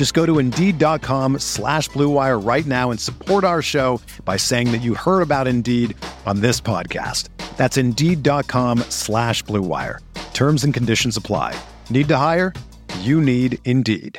Just go to Indeed.com slash BlueWire right now and support our show by saying that you heard about Indeed on this podcast. That's Indeed.com slash BlueWire. Terms and conditions apply. Need to hire? You need Indeed.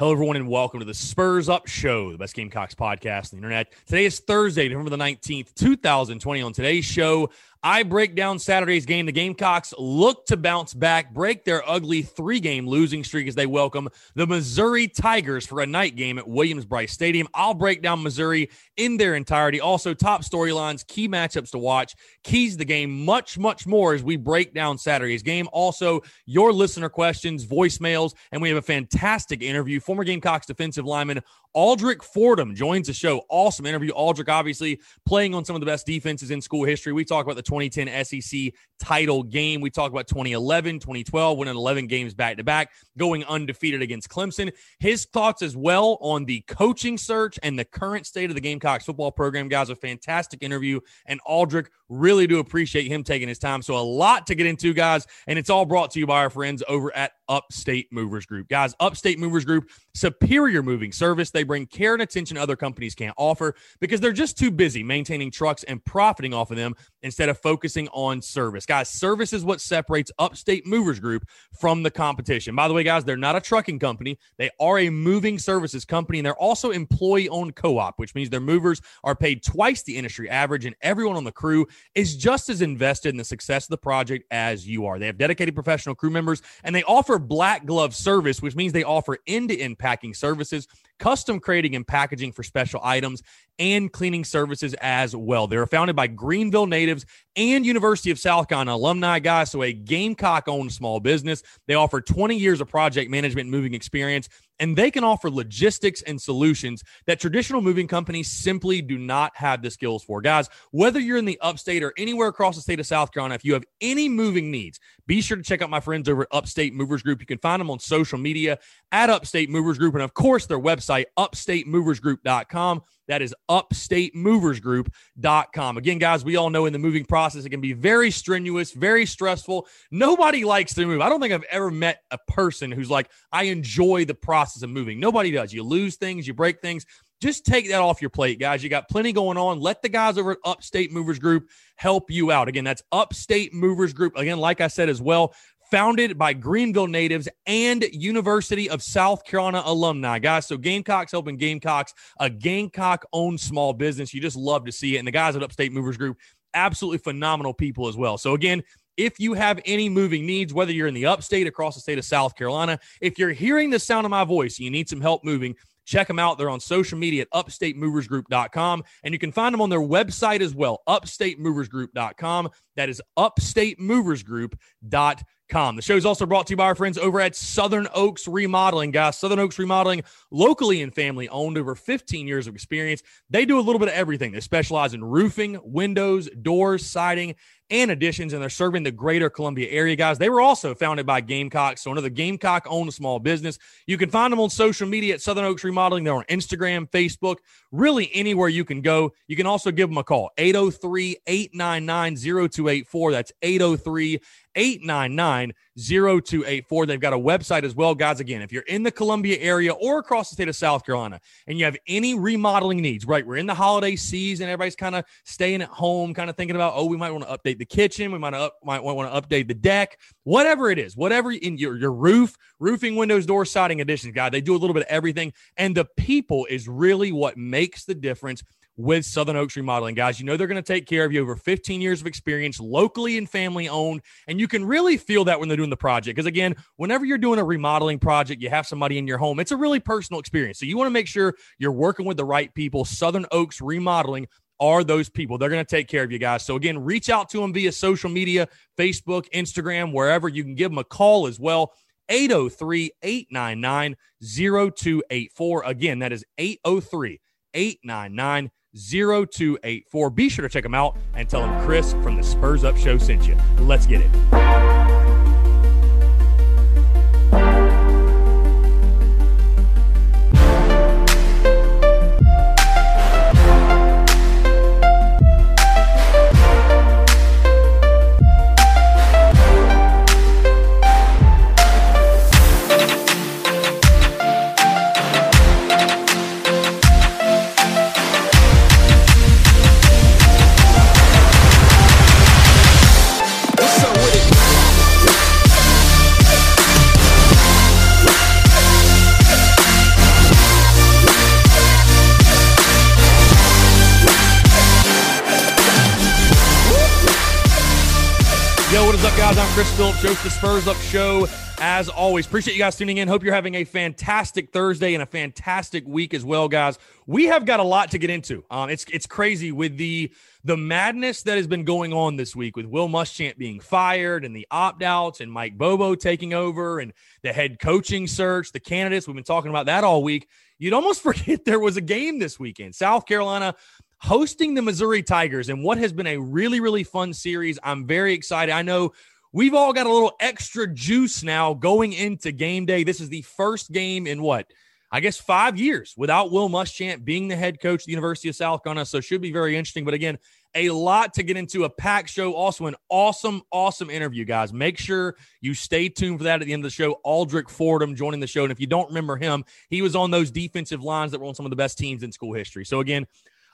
Hello, everyone, and welcome to the Spurs Up Show, the best Gamecocks podcast on the internet. Today is Thursday, November the 19th, 2020. On today's show, I break down Saturday's game. The Gamecocks look to bounce back, break their ugly three game losing streak as they welcome the Missouri Tigers for a night game at Williams-Brice Stadium. I'll break down Missouri in their entirety. Also, top storylines, key matchups to watch, keys to the game, much, much more as we break down Saturday's game. Also, your listener questions, voicemails, and we have a fantastic interview. Former Gamecocks defensive lineman Aldrick Fordham joins the show. Awesome interview. Aldrick, obviously, playing on some of the best defenses in school history. We talk about the 2010 SEC title game. We talk about 2011, 2012, winning 11 games back to back, going undefeated against Clemson. His thoughts as well on the coaching search and the current state of the Gamecocks football program. Guys, a fantastic interview. And Aldrick, really do appreciate him taking his time. So, a lot to get into, guys. And it's all brought to you by our friends over at Upstate Movers Group. Guys, Upstate Movers Group, superior moving service. They bring care and attention other companies can't offer because they're just too busy maintaining trucks and profiting off of them instead of focusing on service. Guys, service is what separates Upstate Movers Group from the competition. By the way, guys, they're not a trucking company. They are a moving services company and they're also employee owned co op, which means their movers are paid twice the industry average and everyone on the crew is just as invested in the success of the project as you are. They have dedicated professional crew members and they offer black glove service, which means they offer end to end packing services, custom creating and packaging for special items, and cleaning services as well. They're founded by Greenville natives and University of South Carolina alumni guys, so a Gamecock owned small business. They offer 20 years of project management and moving experience, and they can offer logistics and solutions that traditional moving companies simply do not have the skills for. Guys, whether you're in the upstate or anywhere across the state of South Carolina, if you have any moving needs, be sure to check out my friends over at Upstate Movers Group. You can find them on social media at Upstate Movers Group, and of course, their website, upstatemoversgroup.com. That is upstatemoversgroup.com. Again, guys, we all know in the moving process, it can be very strenuous, very stressful. Nobody likes to move. I don't think I've ever met a person who's like, I enjoy the process of moving. Nobody does. You lose things, you break things. Just take that off your plate, guys. You got plenty going on. Let the guys over at Upstate Movers Group help you out. Again, that's Upstate Movers Group. Again, like I said as well, founded by Greenville natives and University of South Carolina alumni, guys. So Gamecocks helping Gamecocks, a Gamecock owned small business. You just love to see it. And the guys at Upstate Movers Group, absolutely phenomenal people as well. So again, if you have any moving needs, whether you're in the upstate, across the state of South Carolina, if you're hearing the sound of my voice you need some help moving, check them out. They're on social media at upstatemoversgroup.com. And you can find them on their website as well, upstatemoversgroup.com. That is upstatemoversgroup.com. Com. The show is also brought to you by our friends over at Southern Oaks Remodeling, guys. Southern Oaks Remodeling, locally and family owned, over 15 years of experience. They do a little bit of everything. They specialize in roofing, windows, doors, siding, and additions, and they're serving the greater Columbia area, guys. They were also founded by Gamecock, so another Gamecock owned small business. You can find them on social media at Southern Oaks Remodeling. They're on Instagram, Facebook, really anywhere you can go. You can also give them a call 803 899 0284. That's 803 899 0284. They've got a website as well, guys. Again, if you're in the Columbia area or across the state of South Carolina and you have any remodeling needs, right? We're in the holiday season. Everybody's kind of staying at home, kind of thinking about, oh, we might want to update the kitchen. We might, up, might want to update the deck, whatever it is, whatever in your, your roof, roofing, windows, doors, siding additions, guy. They do a little bit of everything. And the people is really what makes the difference with Southern Oaks Remodeling. Guys, you know they're going to take care of you over 15 years of experience, locally and family owned. And you can really feel that when they're doing the project. Because again, whenever you're doing a remodeling project, you have somebody in your home, it's a really personal experience. So you want to make sure you're working with the right people. Southern Oaks Remodeling are those people. They're going to take care of you guys. So again, reach out to them via social media, Facebook, Instagram, wherever. You can give them a call as well. 803 899 0284. Again, that is 803 899 0284. Be sure to check them out and tell them Chris from the Spurs Up Show sent you. Let's get it. Chris Phillips, host the Spurs Up Show. As always, appreciate you guys tuning in. Hope you're having a fantastic Thursday and a fantastic week as well, guys. We have got a lot to get into. Um, it's it's crazy with the the madness that has been going on this week with Will Muschamp being fired and the opt outs and Mike Bobo taking over and the head coaching search, the candidates. We've been talking about that all week. You'd almost forget there was a game this weekend. South Carolina hosting the Missouri Tigers and what has been a really, really fun series. I'm very excited. I know We've all got a little extra juice now going into game day. This is the first game in what? I guess five years without Will Muschamp being the head coach of the University of South Carolina. So should be very interesting. But again, a lot to get into a packed show. Also, an awesome, awesome interview, guys. Make sure you stay tuned for that at the end of the show. Aldrick Fordham joining the show. And if you don't remember him, he was on those defensive lines that were on some of the best teams in school history. So again,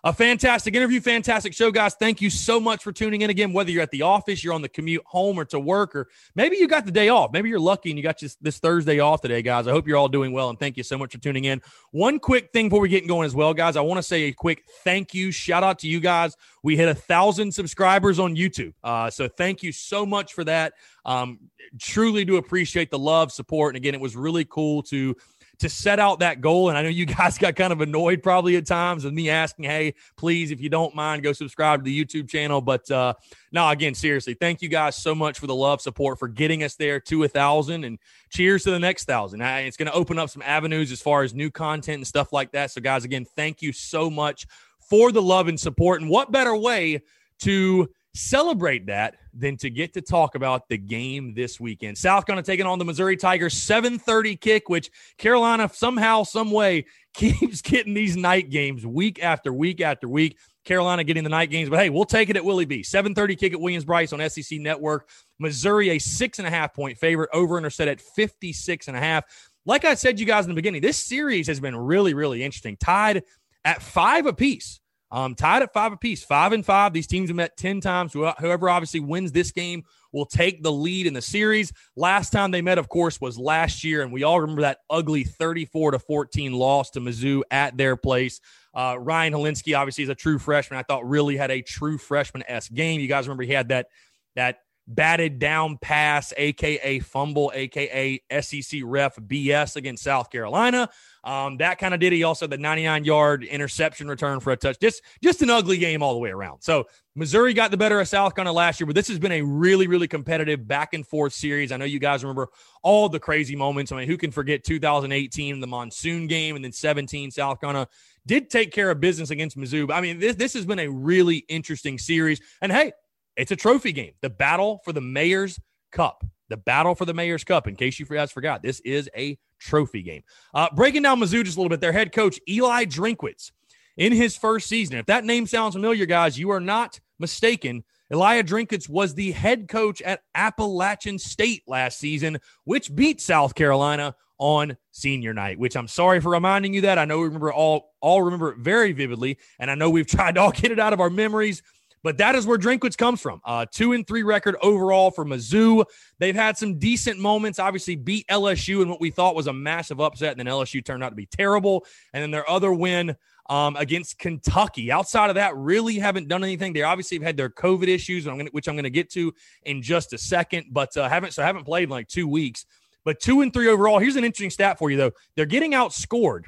a fantastic interview, fantastic show, guys. Thank you so much for tuning in again. Whether you're at the office, you're on the commute home or to work, or maybe you got the day off. Maybe you're lucky and you got this, this Thursday off today, guys. I hope you're all doing well and thank you so much for tuning in. One quick thing before we get going as well, guys. I want to say a quick thank you, shout out to you guys. We hit a thousand subscribers on YouTube, uh, so thank you so much for that. Um, truly do appreciate the love, support, and again, it was really cool to to set out that goal. And I know you guys got kind of annoyed probably at times with me asking, hey, please, if you don't mind, go subscribe to the YouTube channel. But uh, no, again, seriously, thank you guys so much for the love, support, for getting us there to a thousand. And cheers to the next thousand. It's going to open up some avenues as far as new content and stuff like that. So, guys, again, thank you so much for the love and support. And what better way to celebrate that than to get to talk about the game this weekend. South going to taking on the Missouri Tigers 7:30 kick which Carolina somehow some way keeps getting these night games week after week after week. Carolina getting the night games, but hey, we'll take it at Willie B. 7:30 kick at Williams-Brice on SEC Network. Missouri a six and a half point favorite, over and are set at 56 and a half. Like I said, you guys in the beginning, this series has been really, really interesting. Tied at five apiece. Um, tied at five apiece, five and five. These teams have met 10 times. Whoever obviously wins this game will take the lead in the series. Last time they met, of course, was last year, and we all remember that ugly 34 to 14 loss to Mizzou at their place. Uh, Ryan Hilinski obviously is a true freshman. I thought really had a true freshman s game. You guys remember he had that that batted down pass, aka fumble, aka SEC ref BS against South Carolina. Um, that kind of did. He also the 99 yard interception return for a touch. Just just an ugly game all the way around. So Missouri got the better of South Carolina last year, but this has been a really really competitive back and forth series. I know you guys remember all the crazy moments. I mean, who can forget 2018 the monsoon game and then 17 South Carolina did take care of business against Mizzou. I mean, this this has been a really interesting series. And hey, it's a trophy game. The battle for the Mayor's Cup. The battle for the Mayor's Cup. In case you guys forgot, this is a trophy game. Uh, breaking down Mizzou just a little bit, their head coach, Eli Drinkwitz, in his first season. If that name sounds familiar, guys, you are not mistaken. Eliah Drinkwitz was the head coach at Appalachian State last season, which beat South Carolina on senior night, which I'm sorry for reminding you that. I know we remember all all remember it very vividly, and I know we've tried to all get it out of our memories. But that is where Drinkwitz comes from. Uh, two and three record overall for Mizzou. They've had some decent moments. Obviously, beat LSU in what we thought was a massive upset, and then LSU turned out to be terrible. And then their other win um, against Kentucky. Outside of that, really haven't done anything. They obviously have had their COVID issues, which I'm going to get to in just a second, but uh, haven't so haven't played in like two weeks. But two and three overall. Here's an interesting stat for you though. They're getting outscored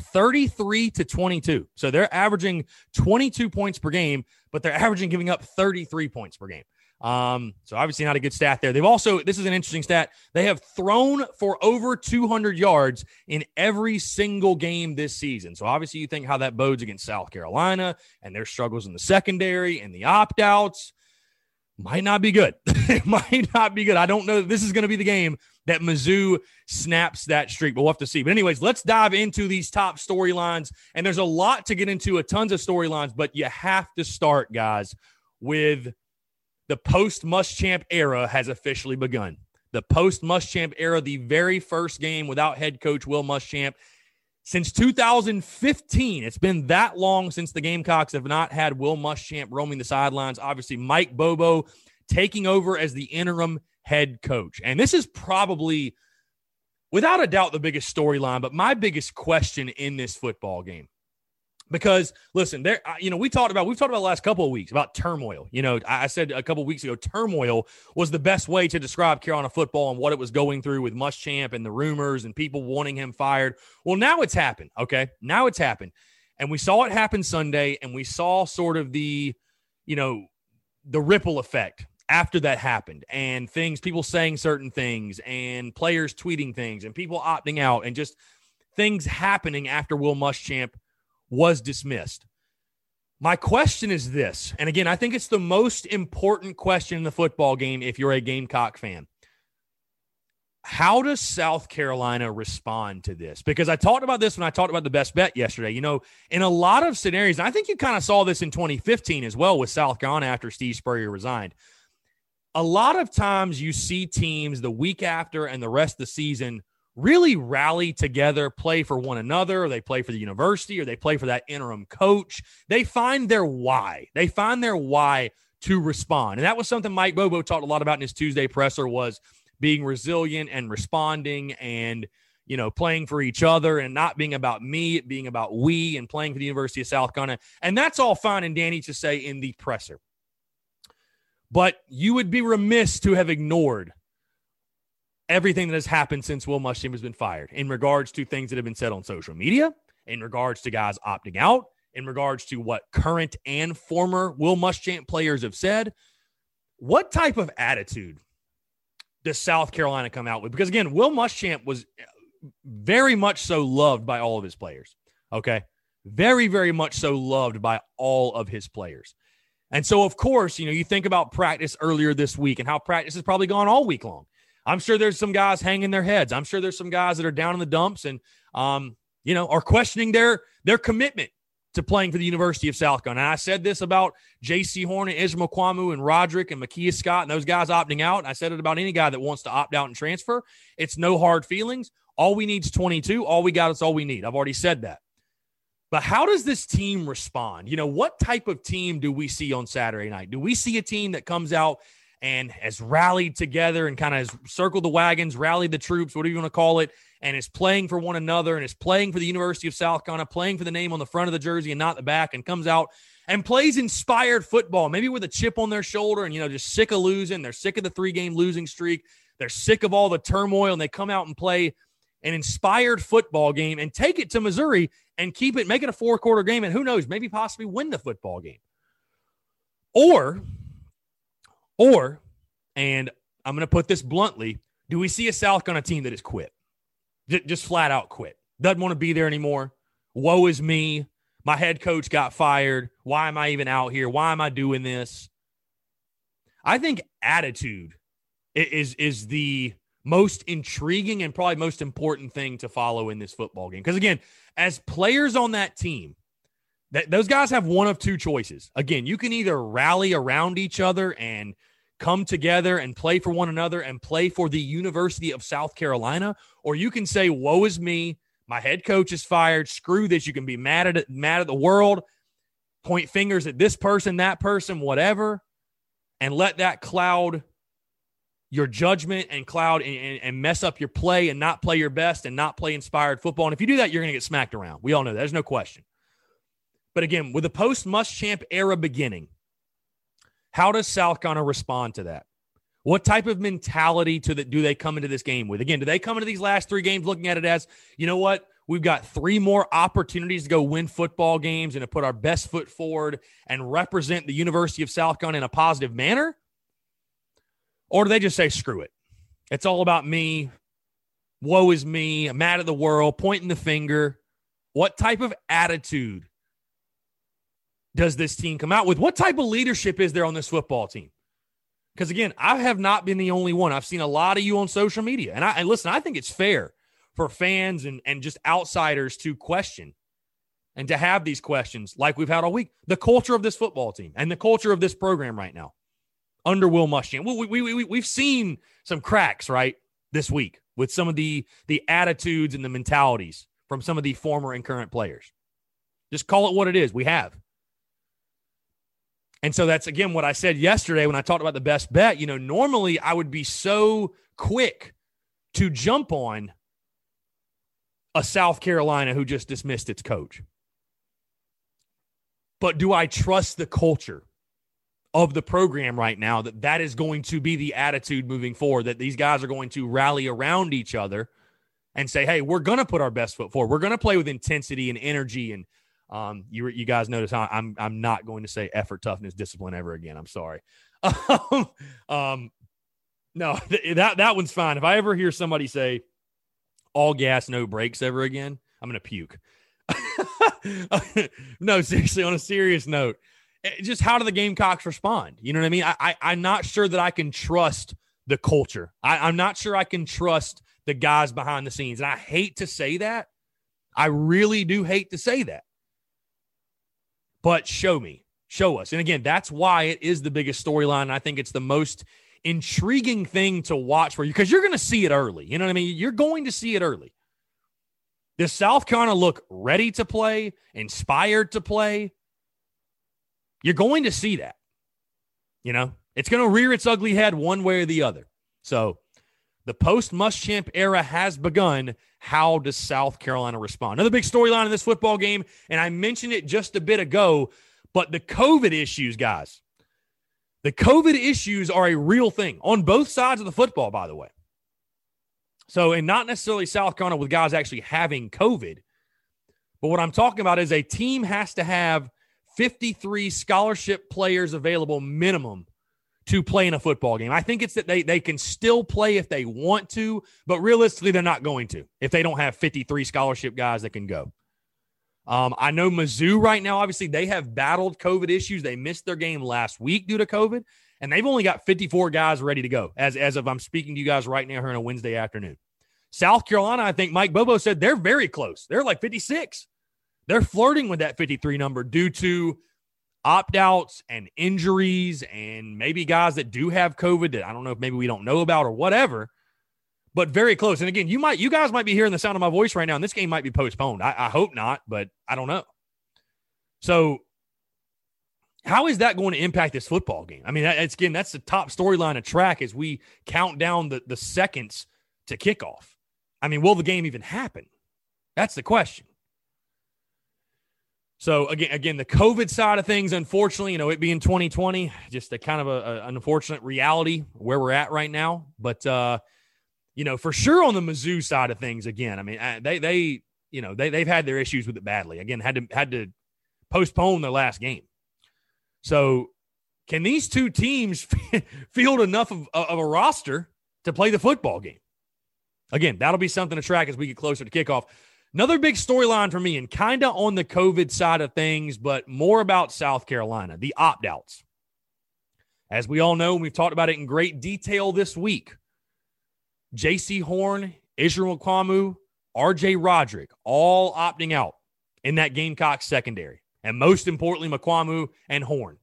33 to 22. So they're averaging 22 points per game, but they're averaging giving up 33 points per game. Um, so obviously not a good stat there. They've also, this is an interesting stat. They have thrown for over 200 yards in every single game this season. So obviously you think how that bodes against South Carolina and their struggles in the secondary and the opt outs might not be good. it might not be good. I don't know. This is going to be the game that Mizzou snaps that streak, but we'll have to see. But, anyways, let's dive into these top storylines. And there's a lot to get into, a tons of storylines, but you have to start, guys, with the post Muschamp era has officially begun. The post Muschamp era, the very first game without head coach Will Muschamp since 2015. It's been that long since the Gamecocks have not had Will Muschamp roaming the sidelines. Obviously, Mike Bobo taking over as the interim head coach. And this is probably, without a doubt, the biggest storyline, but my biggest question in this football game. Because listen, there, you know, we talked about we've talked about the last couple of weeks about turmoil. You know, I said a couple of weeks ago, turmoil was the best way to describe Carolina football and what it was going through with Muschamp and the rumors and people wanting him fired. Well, now it's happened. Okay, now it's happened, and we saw it happen Sunday, and we saw sort of the, you know, the ripple effect after that happened and things, people saying certain things and players tweeting things and people opting out and just things happening after Will Muschamp was dismissed. My question is this, and again, I think it's the most important question in the football game if you're a Gamecock fan. How does South Carolina respond to this? Because I talked about this when I talked about the best bet yesterday. You know, in a lot of scenarios, I think you kind of saw this in 2015 as well with South Carolina after Steve Spurrier resigned a lot of times you see teams the week after and the rest of the season really rally together, play for one another, or they play for the university, or they play for that interim coach. They find their why. They find their why to respond. And that was something Mike Bobo talked a lot about in his Tuesday presser was being resilient and responding and you know, playing for each other and not being about me, being about we and playing for the University of South Carolina. And that's all fine and dandy to say in the presser. But you would be remiss to have ignored everything that has happened since Will Muschamp has been fired in regards to things that have been said on social media, in regards to guys opting out, in regards to what current and former Will Muschamp players have said. What type of attitude does South Carolina come out with? Because again, Will Muschamp was very much so loved by all of his players. Okay. Very, very much so loved by all of his players. And so, of course, you know, you think about practice earlier this week and how practice has probably gone all week long. I'm sure there's some guys hanging their heads. I'm sure there's some guys that are down in the dumps and, um, you know, are questioning their their commitment to playing for the University of South Carolina. And I said this about J.C. Horn and Ishmael Kwamu and Roderick and Makia Scott and those guys opting out. And I said it about any guy that wants to opt out and transfer. It's no hard feelings. All we need is 22. All we got is all we need. I've already said that. But how does this team respond? You know, what type of team do we see on Saturday night? Do we see a team that comes out and has rallied together and kind of has circled the wagons, rallied the troops, whatever you want to call it, and is playing for one another and is playing for the University of South Carolina, playing for the name on the front of the jersey and not the back, and comes out and plays inspired football, maybe with a chip on their shoulder and, you know, just sick of losing. They're sick of the three game losing streak. They're sick of all the turmoil and they come out and play an inspired football game and take it to Missouri and keep it, make it a four quarter game, and who knows, maybe possibly win the football game. Or, or, and I'm going to put this bluntly do we see a South Carolina team that has quit? Just flat out quit. Doesn't want to be there anymore. Woe is me. My head coach got fired. Why am I even out here? Why am I doing this? I think attitude is is the most intriguing and probably most important thing to follow in this football game. Because again, as players on that team, that those guys have one of two choices. Again, you can either rally around each other and come together and play for one another and play for the University of South Carolina, or you can say, "Woe is me! My head coach is fired. Screw this." You can be mad at mad at the world, point fingers at this person, that person, whatever, and let that cloud your judgment and cloud and, and, and, mess up your play and not play your best and not play inspired football. And if you do that, you're going to get smacked around. We all know that. There's no question. But again, with the post Muschamp era beginning, how does South Carolina respond to that? What type of mentality to the, do they come into this game with? Again, do they come into these last three games looking at it as, you know what? We've got three more opportunities to go win football games and to put our best foot forward and represent the University of South Carolina in a positive manner? Or do they just say, screw it? It's all about me. Woe is me. I'm mad at the world, pointing the finger. What type of attitude does this team come out with? What type of leadership is there on this football team? Because again, I have not been the only one. I've seen a lot of you on social media. And I and listen, I think it's fair for fans and, and just outsiders to question and to have these questions like we've had all week. The culture of this football team and the culture of this program right now under Will Muschamp. We, we, we, we, we've seen some cracks, right, this week with some of the the attitudes and the mentalities from some of the former and current players. Just call it what it is. We have. And so that's again what I said yesterday when I talked about the best bet. You know, normally I would be so quick to jump on a South Carolina who just dismissed its coach. But do I trust the culture of the program right now that that is going to be the attitude moving forward that these guys are going to rally around each other and say, "Hey, we're going to put our best foot forward. We're going to play with intensity and energy and um, you you guys notice how I'm I'm not going to say effort, toughness, discipline ever again. I'm sorry. um, no, that that one's fine. If I ever hear somebody say all gas, no brakes ever again, I'm gonna puke. no, seriously. On a serious note, Eh, just how do the Gamecocks respond? You know what I mean? I, I I'm not sure that I can trust the culture. I, I'm not sure I can trust the guys behind the scenes, and I hate to say that. I really do hate to say that but show me, show us. And again, that's why it is the biggest storyline. I think it's the most intriguing thing to watch for you because you're going to see it early. You know what I mean? You're going to see it early. Does South Carolina look ready to play, inspired to play? You're going to see that. You know, it's going to rear its ugly head one way or the other. So the post Muschamp era has begun. How does South Carolina respond? Another big storyline in this football game, and I mentioned it just a bit ago, but the COVID issues, guys. The COVID issues are a real thing on both sides of the football, by the way. So, and not necessarily South Carolina with guys actually having COVID, but what I'm talking about is a team has to have 53 scholarship players available minimum to play in a football game. I think it's that they they can still play if they want to, but realistically, they're not going to if they don't have 53 scholarship guys that can go. Um, I know Mizzou right now, obviously, they have battled COVID issues. They missed their game last week due to COVID, and they've only got 54 guys ready to go as, as of I'm speaking to you guys right now here on a Wednesday afternoon. South Carolina, I think Mike Bobo said they're very close. They're like 56. They're flirting with that 53 number due to opt outs and injuries and maybe guys that do have COVID that I don't know if maybe we don't know about or whatever, but very close. And again, you might, you guys might be hearing the sound of my voice right now, and this game might be postponed. I, I hope not, but I don't know. So, how is that going to impact this football game? I mean, it's again, that's the top storyline of track as we count down the, the seconds to kickoff. I mean, will the game even happen? That's the question. So again, again, the COVID side of things, unfortunately, you know, it being 2020, just a kind of a, a, an unfortunate reality where we're at right now. But uh, you know, for sure on the Mizzou side of things, again, I mean, they they you know they they've had their issues with it badly. Again, had to had to postpone their last game. So, can these two teams field enough of, of a roster to play the football game? Again, that'll be something to track as we get closer to kickoff. Another big storyline for me, and kind of on the COVID side of things, but more about South Carolina, the opt outs. As we all know, and we've talked about it in great detail this week. J.C. Horn, Israel Mukuamu, RJ Roderick, all opting out in that Gamecock secondary. And most importantly, Mukuamu and Horn.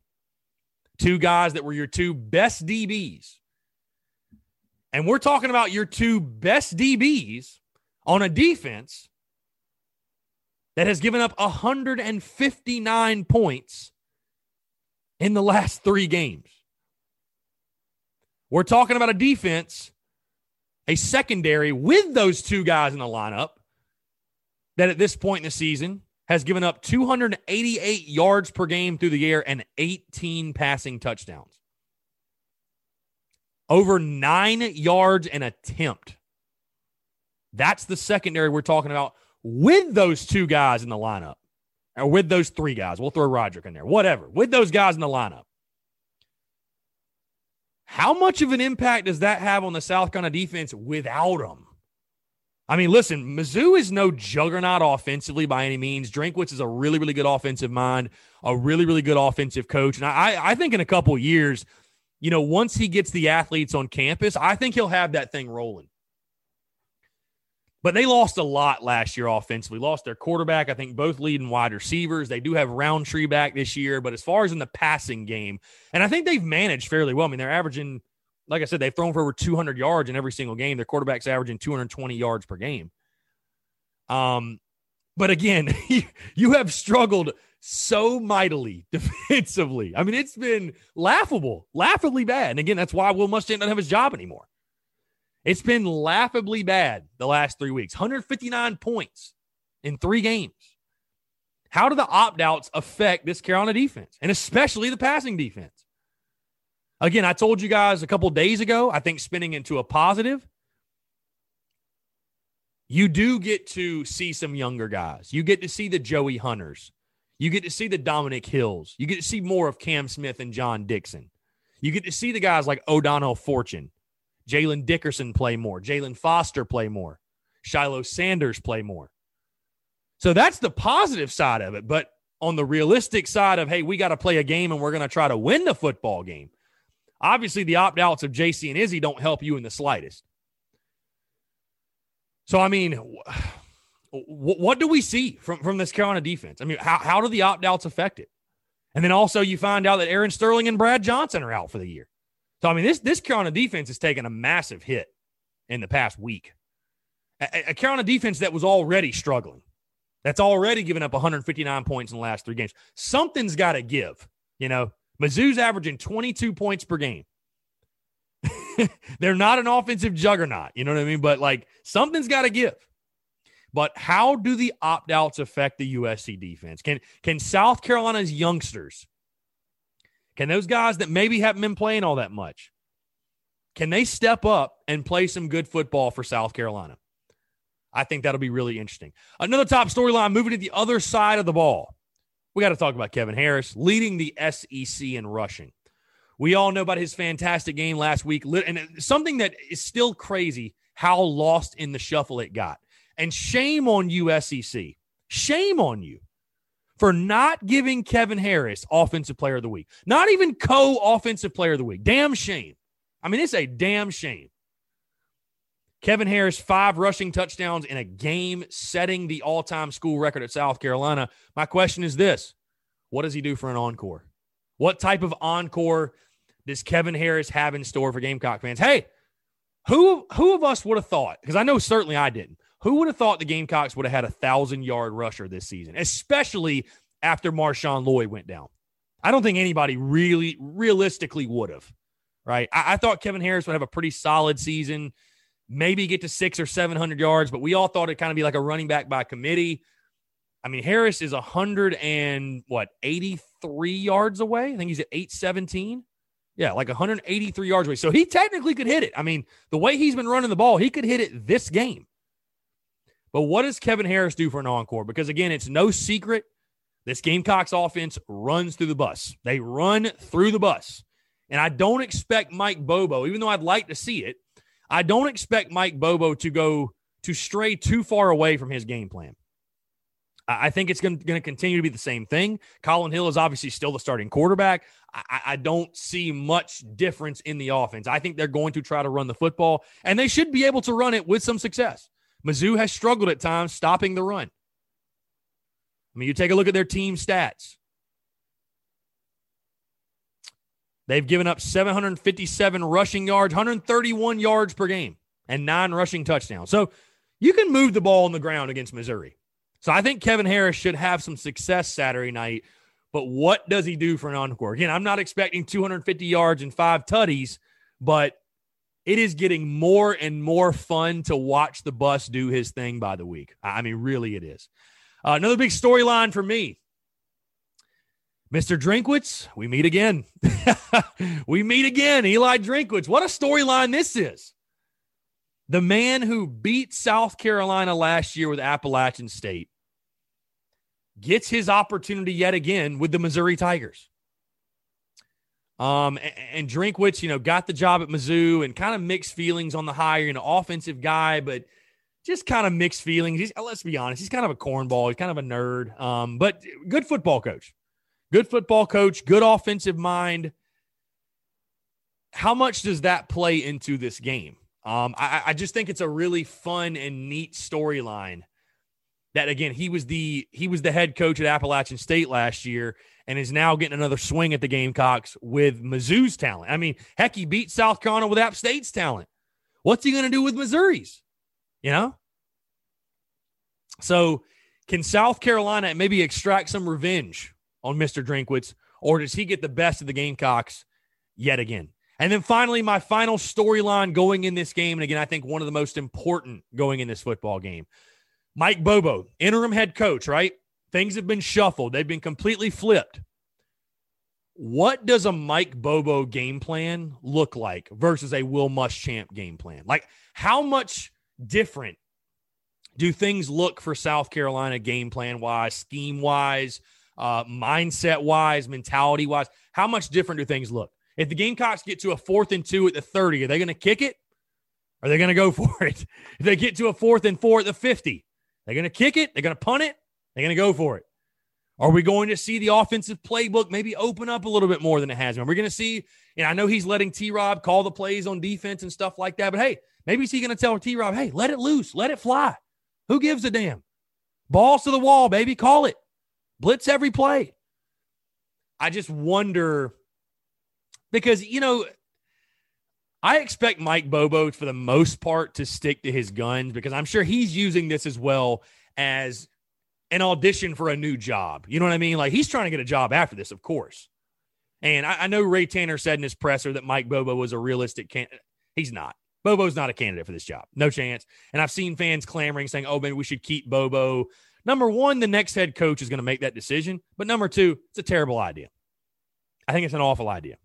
Two guys that were your two best DBs. And we're talking about your two best DBs on a defense that has given up 159 points in the last three games. We're talking about a defense, a secondary with those two guys in the lineup that at this point in the season has given up 288 yards per game through the air and 18 passing touchdowns. Over nine yards an attempt. That's the secondary we're talking about with those two guys in the lineup, or with those three guys. We'll throw Roderick in there, whatever, with those guys in the lineup. How much of an impact does that have on the South Carolina defense without them? I mean, listen, Mizzou is no juggernaut offensively by any means. Drinkwitz is a really, really good offensive mind, a really, really good offensive coach. And I, I think in a couple years, you know, once he gets the athletes on campus, I think he'll have that thing rolling. But they lost a lot last year offensively. Lost their quarterback, I think both leading wide receivers. They do have Rountree back this year, but as far as in the passing game, and I think they've managed fairly well. I mean, they're averaging, like I said, they've thrown for over 200 yards in every single game. Their quarterback's averaging 220 yards per game. Um, but again, you have struggled so mightily defensively. I mean, it's been laughable, laughably bad. And again, that's why Will Muschamp doesn't have his job anymore. It's been laughably bad the last three weeks 159 points in three games. How do the opt outs affect this Carolina defense and especially the passing defense? Again, I told you guys a couple days ago, I think spinning into a positive. You do get to see some younger guys. You get to see the Joey Hunters. You get to see the Dominic Hills. You get to see more of Cam Smith and John Dixon. You get to see the guys like O'Donnell Fortune. Jalen Dickerson play more. Jalen Foster play more. Shiloh Sanders play more. So that's the positive side of it. But on the realistic side of, hey, we got to play a game and we're going to try to win the football game. Obviously, the opt outs of JC and Izzy don't help you in the slightest. So, I mean, what do we see from, from this Carolina defense? I mean, how, how do the opt outs affect it? And then also, you find out that Aaron Sterling and Brad Johnson are out for the year. So I mean, this this Carolina defense has taken a massive hit in the past week. A, a Carolina defense that was already struggling, that's already given up 159 points in the last three games. Something's got to give. You know, Mizzou's averaging 22 points per game. They're not an offensive juggernaut. You know what I mean? But like something's got to give. But how do the opt outs affect the USC defense? Can can South Carolina's youngsters can those guys that maybe haven't been playing all that much, can they step up and play some good football for South Carolina? I think that'll be really interesting. Another top storyline moving to the other side of the ball. We got to talk about Kevin Harris leading the SEC in rushing. We all know about his fantastic game last week, and something that is still crazy how lost in the shuffle it got. And shame on you, SEC. Shame on you for not giving Kevin Harris Offensive Player of the Week. Not even co Offensive Player of the Week. Damn shame. I mean, it's a damn shame. Kevin Harris, five rushing touchdowns in a game, setting the all time school record at South Carolina. My question is this What does he do for an encore? What type of encore does Kevin Harris have in store for Gamecock fans? Hey, who, who of us would have thought? Because I know certainly I didn't who would have thought the Gamecocks would have had a thousand yard rusher this season, especially after Marshawn Lloyd went down? I don't think anybody really realistically would have, right? I, I thought Kevin Harris would have a pretty solid season, maybe get to six or 700 yards, but we all thought it'd kind of be like a running back by committee. I mean, Harris is a 100 and what, 83 yards away? I think he's at 817. Yeah, like 183 yards away. So he technically could hit it. I mean, the way he's been running the ball, he could hit it this game. But what does Kevin Harris do for an encore? Because again, it's no secret this Gamecocks offense runs through the bus. They run through the bus. And I don't expect Mike Bobo, even though I'd like to see it, I don't expect Mike Bobo to go to stray too far away from his game plan. I think it's going to continue to be the same thing. Collin Hill is obviously still the starting quarterback. I, I, don't see much difference in the offense. I think they're going to try to run the football, and they should be able to run it with some success. Mizzou has struggled at times stopping the run. I mean, you take a look at their team stats. They've given up 757 rushing yards, 131 yards per game, and nine rushing touchdowns. So you can move the ball on the ground against Missouri. So I think Kevin Harris should have some success Saturday night. But what does he do for an encore? Again, I'm not expecting 250 yards and five tutties, but it is getting more and more fun to watch the bus do his thing by the week. I mean, really, it is. Uh, another big storyline for me. Mr. Drinkwitz, we meet again. we meet again. Eli Drinkwitz. What a storyline this is. The man who beat South Carolina last year with Appalachian State gets his opportunity yet again with the Missouri Tigers. Um, and, Drinkwitz, you know, got the job at Mizzou and kind of mixed feelings on the hire, you know, offensive guy, but just kind of mixed feelings. He's, let's be honest, he's kind of a cornball. He's kind of a nerd, um, but good football coach. Good football coach, good offensive mind. How much does that play into this game? Um, I, I just think it's a really fun and neat storyline. That again, he was the he was the head coach at Appalachian State last year, and is now getting another swing at the Gamecocks with Mizzou's talent. I mean, heck, he beat South Carolina with App State's talent. What's he going to do with Missouri's? You know. So, can South Carolina maybe extract some revenge on Mister Drinkwitz, or does he get the best of the Gamecocks yet again? And then finally, my final storyline going in this game, and again, I think one of the most important going in this football game. Mike Bobo, interim head coach, right? Things have been shuffled, they've been completely flipped. What does a Mike Bobo game plan look like versus a Will Muschamp game plan? Like, how much different do things look for South Carolina game plan wise, scheme wise, uh, mindset wise, mentality wise? How much different do things look? If the Gamecocks get to a fourth and two at the 30, are they going to kick it? Are they going to go for it? If they get to a fourth and four at the 50, they're going to kick it? They're going to punt it? They're going to go for it. Are we going to see the offensive playbook maybe open up a little bit more than it has been? We're going to see, and I know he's letting T Rob call the plays on defense and stuff like that, but hey, maybe he's going to tell T Rob, hey, let it loose, let it fly? Who gives a damn? Balls to the wall, baby, call it. Blitz every play. I just wonder because you know I expect Mike Bobo for the most part to stick to his guns because I'm sure he's using this as well as an audition for a new job. You know what I mean? Like he's trying to get a job after this, of course. And I, I know Ray Tanner said in his presser that Mike Bobo was a realistic candidate. He's not. Bobo's not a candidate for this job. No chance. And I've seen fans clamoring saying, oh, maybe we should keep Bobo. Number one, the next head coach is going to make that decision. But number two, it's a terrible idea. I think it's an awful idea.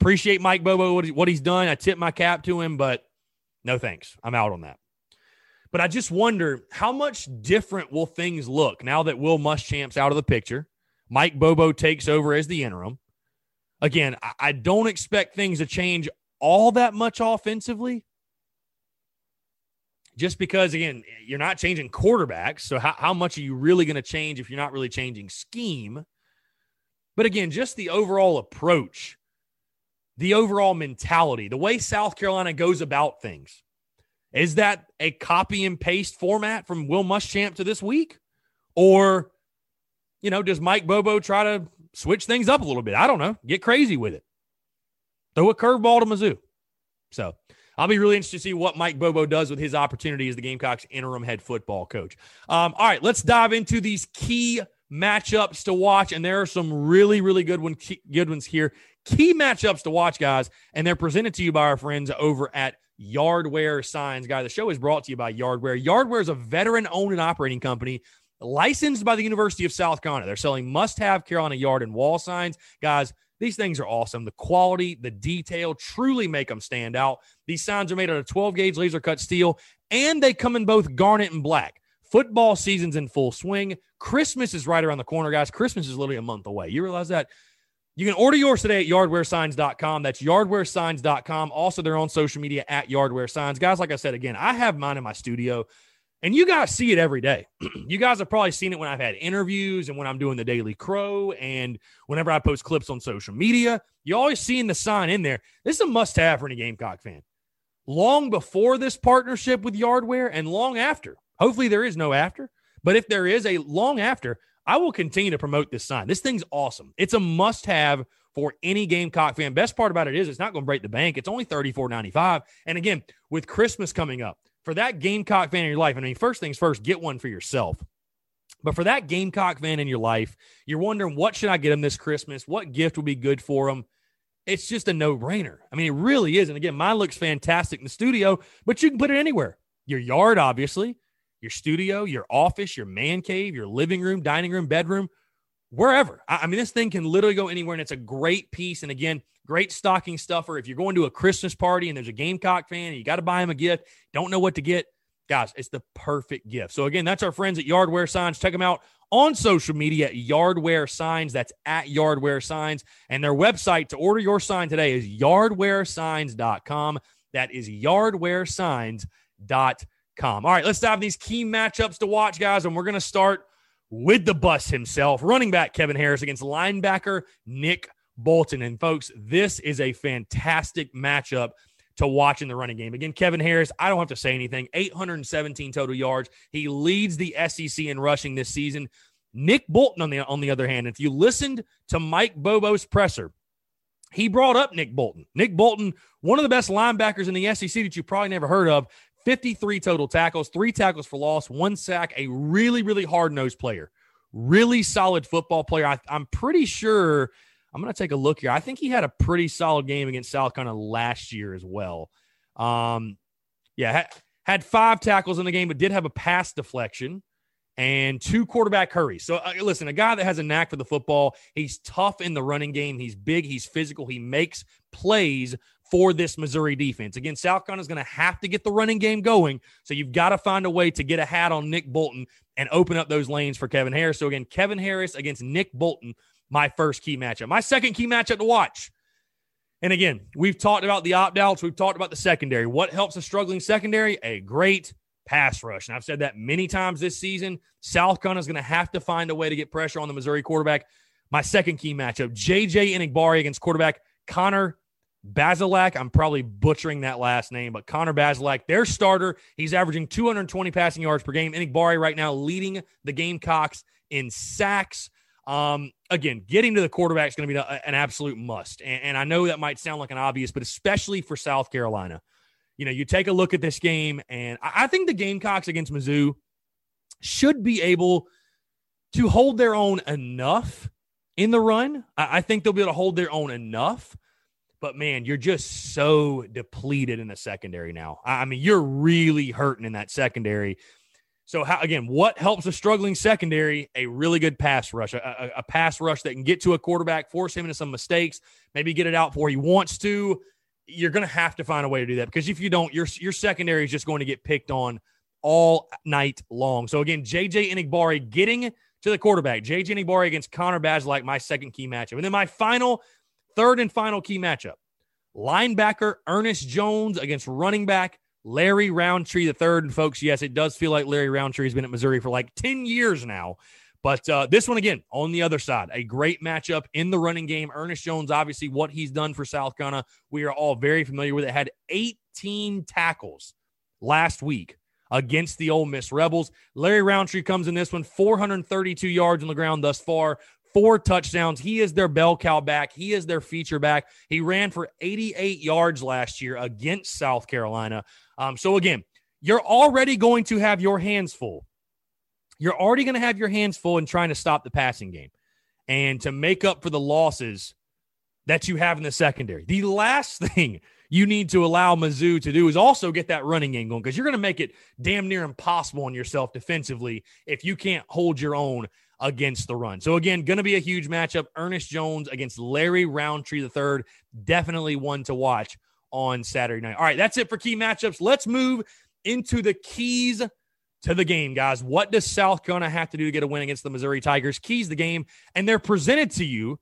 Appreciate Mike Bobo, what he's done. I tip my cap to him, but no thanks. I'm out on that. But I just wonder how much different will things look now that Will Muschamp's out of the picture? Mike Bobo takes over as the interim. Again, I don't expect things to change all that much offensively. Just because, again, you're not changing quarterbacks. So, how, how much are you really going to change if you're not really changing scheme? But again, just the overall approach the overall mentality, the way South Carolina goes about things. Is that a copy and paste format from Will Muschamp to this week? Or, you know, does Mike Bobo try to switch things up a little bit? I don't know. Get crazy with it. Throw a curveball to Mizzou. So I'll be really interested to see what Mike Bobo does with his opportunity as the Gamecocks interim head football coach. Um, all right, let's dive into these key matchups to watch, and there are some really, really good one, good ones here key matchups to watch, guys, and they're presented to you by our friends over at Yardware Signs. Guys, the show is brought to you by Yardware. Yardware is a veteran owned and operating company licensed by the University of South Carolina. They're selling must have Carolina yard and wall signs. Guys, these things are awesome. The quality, the detail truly make them stand out. These signs are made out of 12 gauge laser cut steel and they come in both garnet and black. Football season's in full swing. Christmas is right around the corner, guys. Christmas is literally a month away. You realize that? You can order yours today at yardwaresigns.com. That's yardwaresigns.com. Also, they're on social media at yardware signs. Guys, like I said, again, I have mine in my studio and you guys see it every day. you guys have probably seen it when I've had interviews and when I'm doing the Daily Crow and whenever I post clips on social media. You always seeing the sign in there. This is a must have for any Gamecock fan. Long before this partnership with Yardware and long after. Hopefully, there is no after. But if there is a long after, I will continue to promote this sign. This thing's awesome. It's a must have for any Gamecock fan. Best part about it is it's not going to break the bank. It's only $34.95. And again, with Christmas coming up, for that Gamecock fan in your life, I mean, first things first, get one for yourself. But for that Gamecock fan in your life, you're wondering what should I get them this Christmas? What gift would be good for them? It's just a no-brainer. I mean, it really is. And again, mine looks fantastic in the studio, but you can put it anywhere. Your yard, obviously your studio, your office, your man cave, your living room, dining room, bedroom, wherever. I, I mean, this thing can literally go anywhere, and it's a great piece. And again, great stocking stuffer. If you're going to a Christmas party and there's a Gamecock fan and you got to buy him a gift, don't know what to get, guys, it's the perfect gift. So again, that's our friends at Yardware Signs. Check them out on social media at Yardware Signs. That's at Yardware Signs. And their website to order your sign today is yardwaresigns.com. That is yardwaresigns.com. All right, let's dive these key matchups to watch, guys. And we're going to start with the bus himself, running back Kevin Harris against linebacker Nick Bolton. And folks, this is a fantastic matchup to watch in the running game. Again, Kevin Harris, I don't have to say anything. 817 total yards. He leads the SEC in rushing this season. Nick Bolton, on the on the other hand, if you listened to Mike Bobo's presser, he brought up Nick Bolton. Nick Bolton, one of the best linebackers in the SEC that you probably never heard of. 53 total tackles, three tackles for loss, one sack, a really, really hard nosed player, really solid football player. I, I'm pretty sure. I'm going to take a look here. I think he had a pretty solid game against South Carolina last year as well. Um, yeah, had, had five tackles in the game, but did have a pass deflection and two quarterback hurries. So, uh, listen, a guy that has a knack for the football, he's tough in the running game. He's big, he's physical, he makes plays for this Missouri defense. Again, South is going to have to get the running game going. So you've got to find a way to get a hat on Nick Bolton and open up those lanes for Kevin Harris. So again, Kevin Harris against Nick Bolton, my first key matchup. My second key matchup to watch. And again, we've talked about the opt outs, we've talked about the secondary. What helps a struggling secondary? A great pass rush. And I've said that many times this season. South is going to have to find a way to get pressure on the Missouri quarterback. My second key matchup, JJ Enagbare against quarterback Connor Bazelak, I'm probably butchering that last name, but Connor Bazelak, their starter, he's averaging 220 passing yards per game. Enagbare right now leading the Gamecocks in sacks. Um, again, getting to the quarterback is going to be an absolute must. And, and I know that might sound like an obvious, but especially for South Carolina, you know, you take a look at this game, and I, I think the Gamecocks against Mizzou should be able to hold their own enough in the run. I, I think they'll be able to hold their own enough but man, you're just so depleted in the secondary now. I mean, you're really hurting in that secondary. So, how, again, what helps a struggling secondary? A really good pass rush, a, a, a, pass rush that can get to a quarterback, force him into some mistakes, maybe get it out before he wants to. You're going to have to find a way to do that because if you don't, your your secondary is just going to get picked on all night long. So again, JJ Enagbare getting to the quarterback, JJ Enagbare against Connor Bazelak, my second key matchup, and then my final Third and final key matchup linebacker Ernest Jones against running back Larry Rountree the third. And folks, yes, it does feel like Larry Rountree has been at Missouri for like 10 years now. But uh, this one again on the other side, a great matchup in the running game. Ernest Jones, obviously, what he's done for South Carolina, we are all very familiar with it. Had 18 tackles last week against the Ole Miss Rebels. Larry Rountree comes in this one, 432 yards on the ground thus far, four touchdowns. He is their bell cow back. He is their feature back. He ran for 88 yards last year against South Carolina. Um, so, again, you're already going to have your hands full. You're already going to have your hands full in trying to stop the passing game and to make up for the losses that you have in the secondary. The last thing you need to allow Mizzou to do is also get that running game going because you're going to make it damn near impossible on yourself defensively if you can't hold your own against the run. So again, going to be a huge matchup. Ernest Jones against Larry Rountree III, definitely one to watch on Saturday night. All right, that's it for key matchups. Let's move into the keys to the game, guys. What does South Carolina have to do to get a win against the Missouri Tigers? Keys the game, and they're presented to you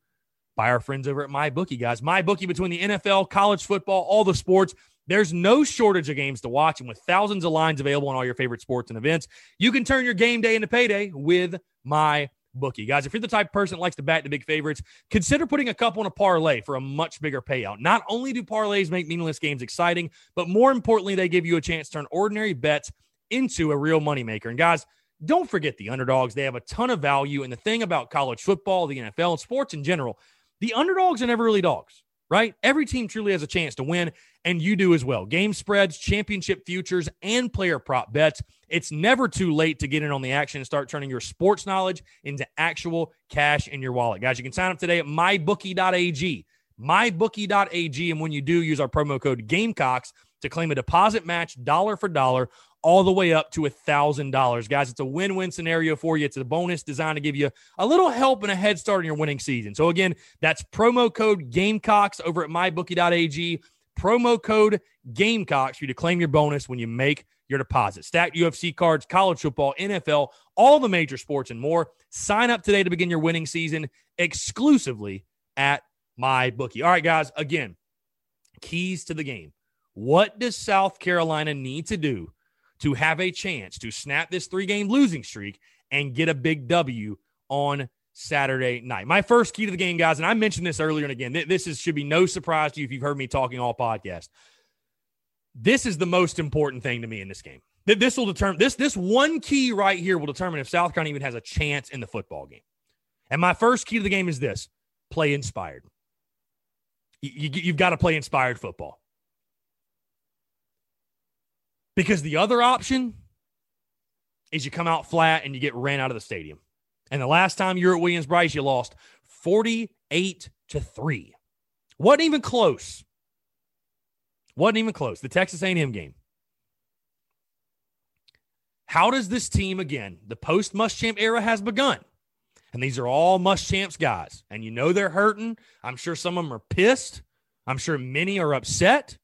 by our friends over at MyBookie, guys. MyBookie between the NFL, college football, all the sports. There's no shortage of games to watch, and with thousands of lines available on all your favorite sports and events, you can turn your game day into payday with my bookie. Guys, if you're the type of person that likes to bat the big favorites, consider putting a couple in a parlay for a much bigger payout. Not only do parlays make meaningless games exciting, but more importantly, they give you a chance to turn ordinary bets into a real moneymaker. And guys, don't forget the underdogs. They have a ton of value. And the thing about college football, the NFL, and sports in general, the underdogs are never really dogs right? Every team truly has a chance to win, and you do as well. Game spreads, championship futures, and player prop bets. It's never too late to get in on the action and start turning your sports knowledge into actual cash in your wallet. Guys, you can sign up today at mybookie.ag. Mybookie.ag. And when you do, use our promo code Gamecocks to claim a deposit match dollar for dollar all the way up to a $1,000. Guys, it's a win win scenario for you. It's a bonus designed to give you a little help and a head start in your winning season. So, again, that's promo code Gamecocks over at mybookie.ag. Promo code Gamecocks for you to claim your bonus when you make your deposit. Stacked UFC cards, college football, NFL, all the major sports, and more. Sign up today to begin your winning season exclusively at MyBookie. All right, guys, again, keys to the game. What does South Carolina need to do to have a chance to snap this three game losing streak and get a big W on Saturday night? My first key to the game, guys, and I mentioned this earlier and again, this is, should be no surprise to you if you've heard me talking all podcast. This is the most important thing to me in this game. This will determine this. This one key right here will determine if South Carolina even has a chance in the football game. And my first key to the game is this: play inspired. You, you, you've got to play inspired football. Because the other option is you come out flat and you get ran out of the stadium. And the last time you were at Williams-Brice, you lost 48 to 3. Wasn't even close. Wasn't even close. The Texas A&M game. How does this team again, the post Muschamp era has begun. And these are all Muschamps guys. And you know they're hurting. I'm sure some of them are pissed. I'm sure many are upset.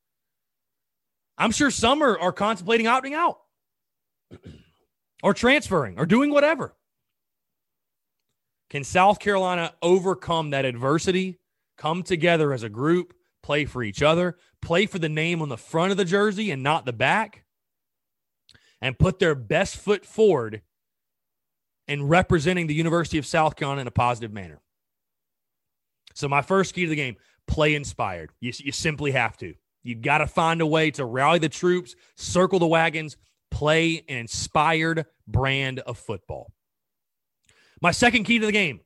I'm sure some are, are contemplating opting out or transferring or doing whatever. Can South Carolina overcome that adversity, come together as a group, play for each other, play for the name on the front of the jersey and not the back, and put their best foot forward in representing the University of South Carolina in a positive manner? So, my first key to the game play inspired. You, you simply have to. You got to find a way to rally the troops, circle the wagons, play an inspired brand of football. My second key to the game,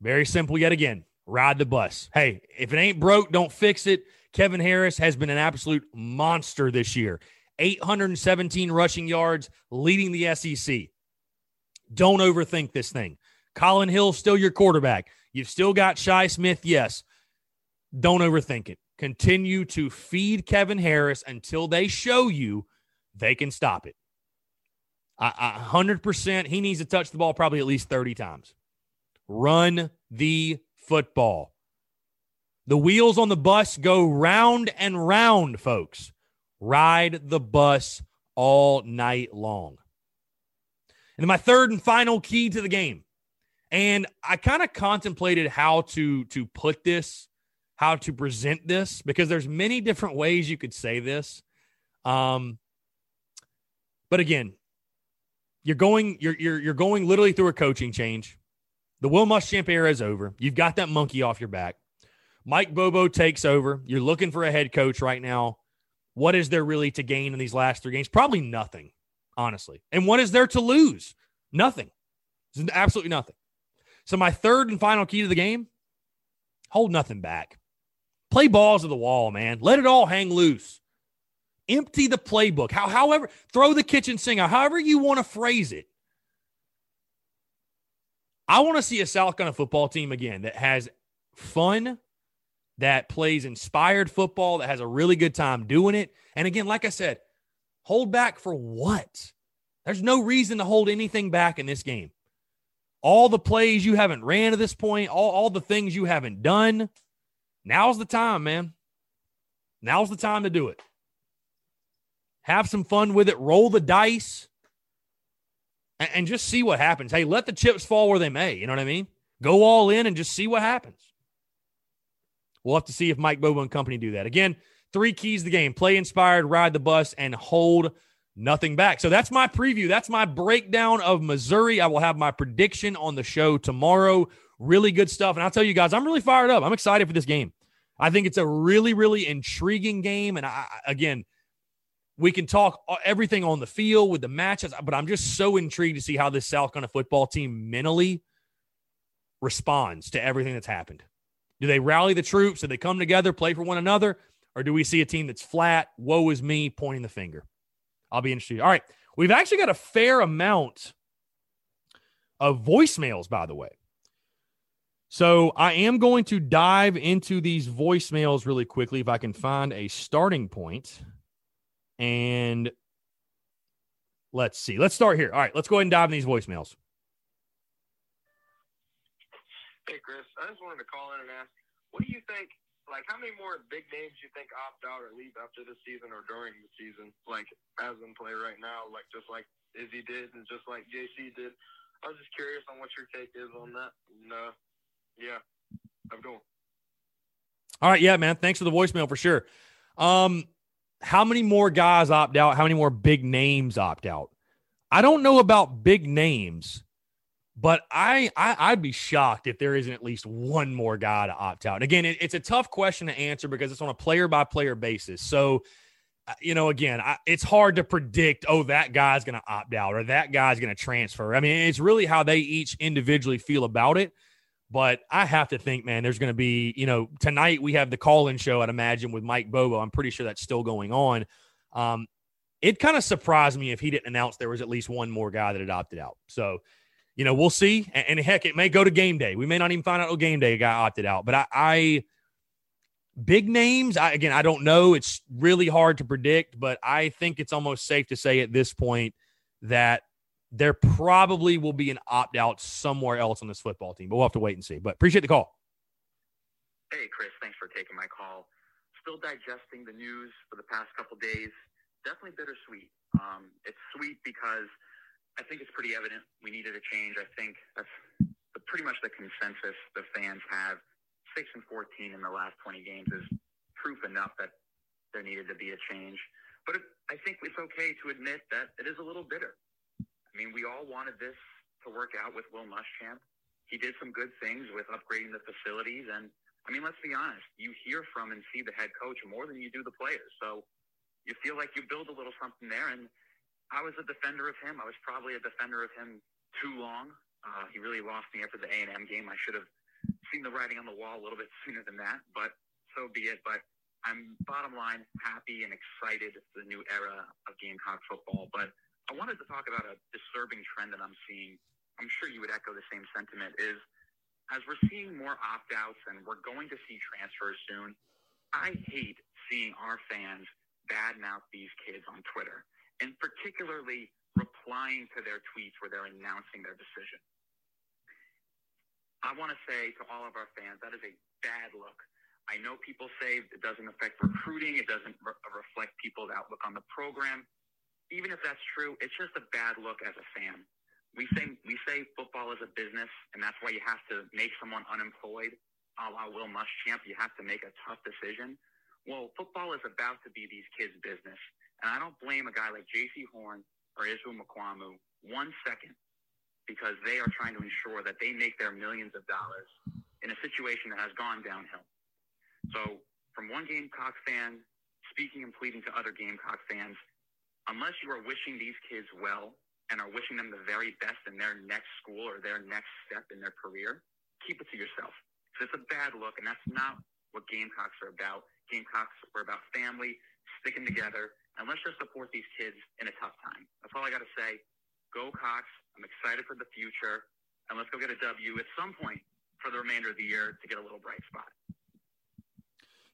very simple yet again ride the bus. Hey, if it ain't broke, don't fix it. Kevin Harris has been an absolute monster this year 817 rushing yards, leading the SEC. Don't overthink this thing. Collin Hill still your quarterback. You've still got Shi Smith, yes. Don't overthink it. Continue to feed Kevin Harris until they show you they can stop it. I, 100%. He needs to touch the ball probably at least 30 times. Run the football. The wheels on the bus go round and round, folks. Ride the bus all night long. And my third and final key to the game. And I kind of contemplated how to to put this how to present this because there's many different ways you could say this. Um, but again, you're going you're you're you're going literally through a coaching change. The Will Muschamp era is over. You've got that monkey off your back. Mike Bobo takes over. You're looking for a head coach right now. What is there really to gain in these last three games? Probably nothing, honestly. And what is there to lose? Nothing. Absolutely nothing. So my third and final key to the game: hold nothing back. Play balls to the wall, man. Let it all hang loose. Empty the playbook. How, however, throw the kitchen sink out, however you want to phrase it. I want to see a South Carolina football team again that has fun, that plays inspired football, that has a really good time doing it. And again, like I said, hold back for what? There's no reason to hold anything back in this game. All the plays you haven't ran to this point, all, all the things you haven't done. Now's the time, man. Now's the time to do it. Have some fun with it. Roll the dice and, and just see what happens. Hey, let the chips fall where they may. You know what I mean? Go all in and just see what happens. We'll have to see if Mike Bobo and company do that. Again, three keys to the game play inspired, ride the bus, and hold nothing back. So that's my preview. That's my breakdown of Missouri. I will have my prediction on the show tomorrow. Really good stuff. And I'll tell you guys, I'm really fired up. I'm excited for this game. I think it's a really, really intriguing game. And I, again, we can talk everything on the field with the matches, but I'm just so intrigued to see how this South Carolina football team mentally responds to everything that's happened. Do they rally the troops? Do they come together, play for one another? Or do we see a team that's flat, woe is me, pointing the finger? I'll be interested. All right. We've actually got a fair amount of voicemails, by the way. So I am going to dive into these voicemails really quickly if I can find a starting point. And let's see. Let's start here. All right, let's go ahead and dive in these voicemails. Hey, Chris. I just wanted to call in and ask, what do you think? Like, how many more big names do you think opt out or leave after this season or during the season? Like, as in play right now, like just like Izzy did and just like JC did. I was just curious on what your take is on that. Uh, yeah, good one. All right, yeah, man. Thanks for the voicemail for sure. Um, how many more guys opt out? How many more big names opt out? I don't know about big names, but I, I would be shocked if there isn't at least one more guy to opt out. And again, it, it's a tough question to answer because it's on a player by player basis. So, uh, you know, again, I, it's hard to predict. Oh, that guy's going to opt out or that guy's going to transfer. I mean, it's really how they each individually feel about it. But I have to think, man, there's going to be, you know, tonight we have the call in show, I'd imagine, with Mike Bobo. I'm pretty sure that's still going on. Um, it kind of surprised me if he didn't announce there was at least one more guy that had opted out. So, you know, we'll see. And, and heck, it may go to game day. We may not even find out on game day a guy opted out. But I, I big names, I, again, I don't know. It's really hard to predict, but I think it's almost safe to say at this point that there probably will be an opt out somewhere else on this football team, but we'll have to wait and see. But appreciate the call. Hey, Chris, thanks for taking my call. Still digesting the news for the past couple days. Definitely bittersweet. Um, it's sweet because I think it's pretty evident we needed a change. I think that's pretty much the consensus the fans have. Six and fourteen in the last twenty games is proof enough that there needed to be a change. But it, I think it's okay to admit that it is a little bitter. I mean, we all wanted this to work out with Will Muschamp. He did some good things with upgrading the facilities, and I mean, let's be honest. You hear from and see the head coach more than you do the players, so you feel like you build a little something there. And I was a defender of him. I was probably a defender of him too long. Uh, he really lost me after the A and M game. I should have seen the writing on the wall a little bit sooner than that, but so be it. But I'm bottom line happy and excited for the new era of Gamecock football. But I wanted to talk about a disturbing trend that I'm seeing. I'm sure you would echo the same sentiment. Is as we're seeing more opt outs and we're going to see transfers soon, I hate seeing our fans badmouth these kids on Twitter, and particularly replying to their tweets where they're announcing their decision. I want to say to all of our fans, that is a bad look. I know people say it doesn't affect recruiting, it doesn't re- reflect people's outlook on the program even if that's true, it's just a bad look as a fan. We say we say football is a business, and that's why you have to make someone unemployed, a la Will Muschamp. You have to make a tough decision. Well, football is about to be these kids' business, and I don't blame a guy like J.C. Horn or Israel Mukuamu one second because they are trying to ensure that they make their millions of dollars in a situation that has gone downhill. So, from one Gamecock fan speaking and pleading to other Gamecock fans, unless you are wishing these kids well and are wishing them the very best in their next school or their next step in their career, keep it to yourself. So it's a bad look, and that's not what Gamecocks are about. Gamecocks are about family, sticking together, and let's just support these kids in a tough time. That's all I got to say. Go Cocks. I'm excited for the future, and let's go get a W at some point for the remainder of the year to get a little bright spot.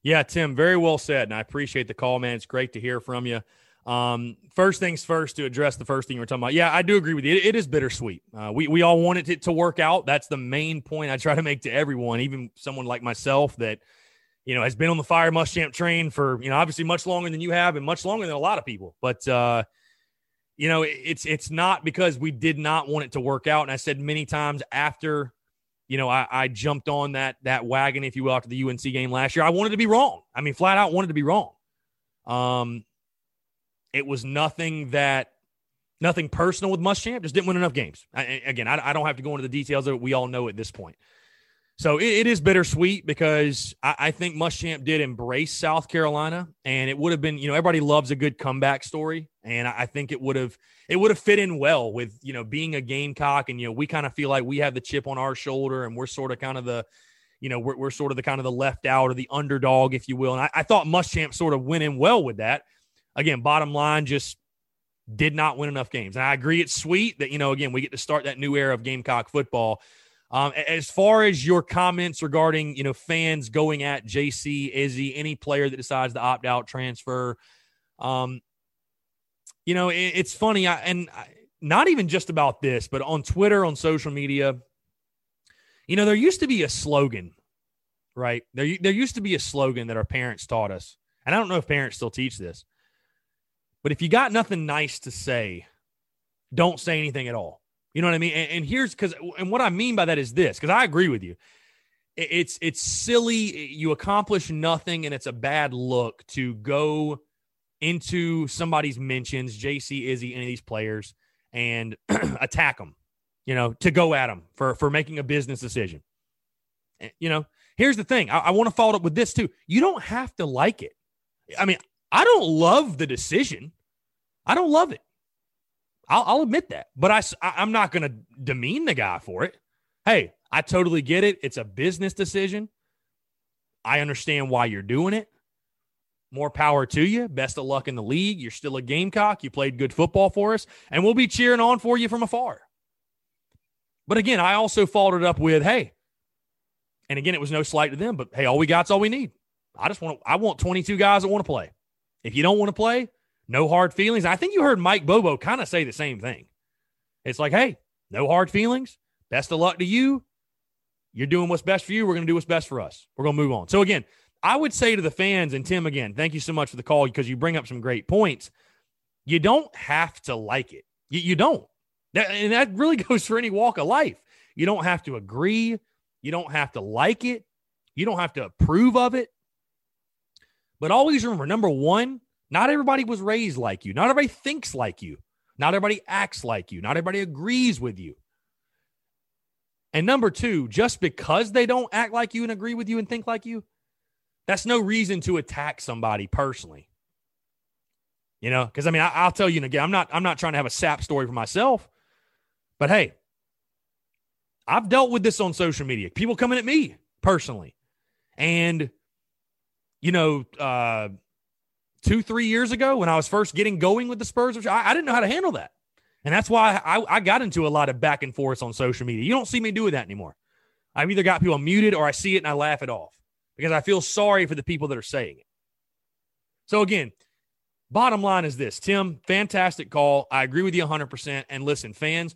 Yeah, Tim, very well said, and I appreciate the call, man. It's great to hear from you. Um, first things first to address the first thing you were talking about. Yeah, I do agree with you. it, it is bittersweet. Uh, we we all wanted it to work out. That's the main point I try to make to everyone, even someone like myself that you know has been on the fire Muschamp train for you know obviously much longer than you have and much longer than a lot of people. But uh, you know, it's it's not because we did not want it to work out. And I said many times after you know, I, I, jumped on that that wagon, if you will, after the UNC game last year. I wanted to be wrong. I mean, flat out wanted to be wrong. Um, it was nothing that nothing personal with Muschamp. Just didn't win enough games. I, again, I, I, don't have to go into the details of it. We all know at this point. So it, it is bittersweet because I, I think Muschamp did embrace South Carolina, and it would have been, you know, everybody loves a good comeback story, and I, think it would have it would have fit in well with you know being a Gamecock, and you know we kind of feel like we have the chip on our shoulder, and we're sort of kind of the you know, we're, we're sort of the kind of the left out or the underdog, if you will. And I, I thought Muschamp sort of went in well with that again, bottom line, just did not win enough games. And I agree, it's sweet that, you know, again, we get to start that new era of Gamecock football. Um, as far as your comments regarding, you know, fans going at JC, Izzy, any player that decides to opt out, transfer, um, you know, it, it's funny. I, and I, not even just about this, but on Twitter, on social media, you know, there used to be a slogan, right? There, there used to be a slogan that our parents taught us. And I don't know if parents still teach this, but if you got nothing nice to say, don't say anything at all. You know what I mean? And, and here's because, and what I mean by that is this, because I agree with you. It, it's it's silly. You accomplish nothing, and it's a bad look to go into somebody's mentions, JC, Izzy, any of these players, and attack them. You know, to go at them for for making a business decision. Eh, you know, here's the thing. I, I want to follow up with this too. You don't have to like it. I mean, I don't love the decision. I don't love it. I'll, I'll admit that, but I, I'm not going to demean the guy for it. Hey, I totally get it. It's a business decision. I understand why you're doing it. More power to you. Best of luck in the league. You're still a Gamecock. You played good football for us, and we'll be cheering on for you from afar. But again, I also followed it up with, hey, and again, it was no slight to them, but hey, all we got's all we need. I just want I want 22 guys that want to play. If you don't want to play, no hard feelings. I think you heard Mike Bobo kind of say the same thing. It's like, hey, no hard feelings. Best of luck to you. You're doing what's best for you. We're going to do what's best for us. We're going to move on. So, again, I would say to the fans and Tim again, thank you so much for the call because you bring up some great points. You don't have to like it. You, you don't. That, and that really goes for any walk of life. You don't have to agree. You don't have to like it. You don't have to approve of it. But always remember number one, not everybody was raised like you. Not everybody thinks like you. Not everybody acts like you. Not everybody agrees with you. And number two, just because they don't act like you and agree with you and think like you, that's no reason to attack somebody personally. You know, because I mean, I, will tell you again, I'm not, I'm not trying to have a sap story for myself, but hey, I've dealt with this on social media. People coming at me personally, and you know, uh, two, three years ago when I was first getting going with the Spurs, which I, I didn't know how to handle that. And that's why I, I got into a lot of back and forth on social media. You don't see me doing that anymore. I've either got people muted or I see it and I laugh it off because I feel sorry for the people that are saying it. So, again, bottom line is this Tim, fantastic call. I agree with you 100%. And listen, fans,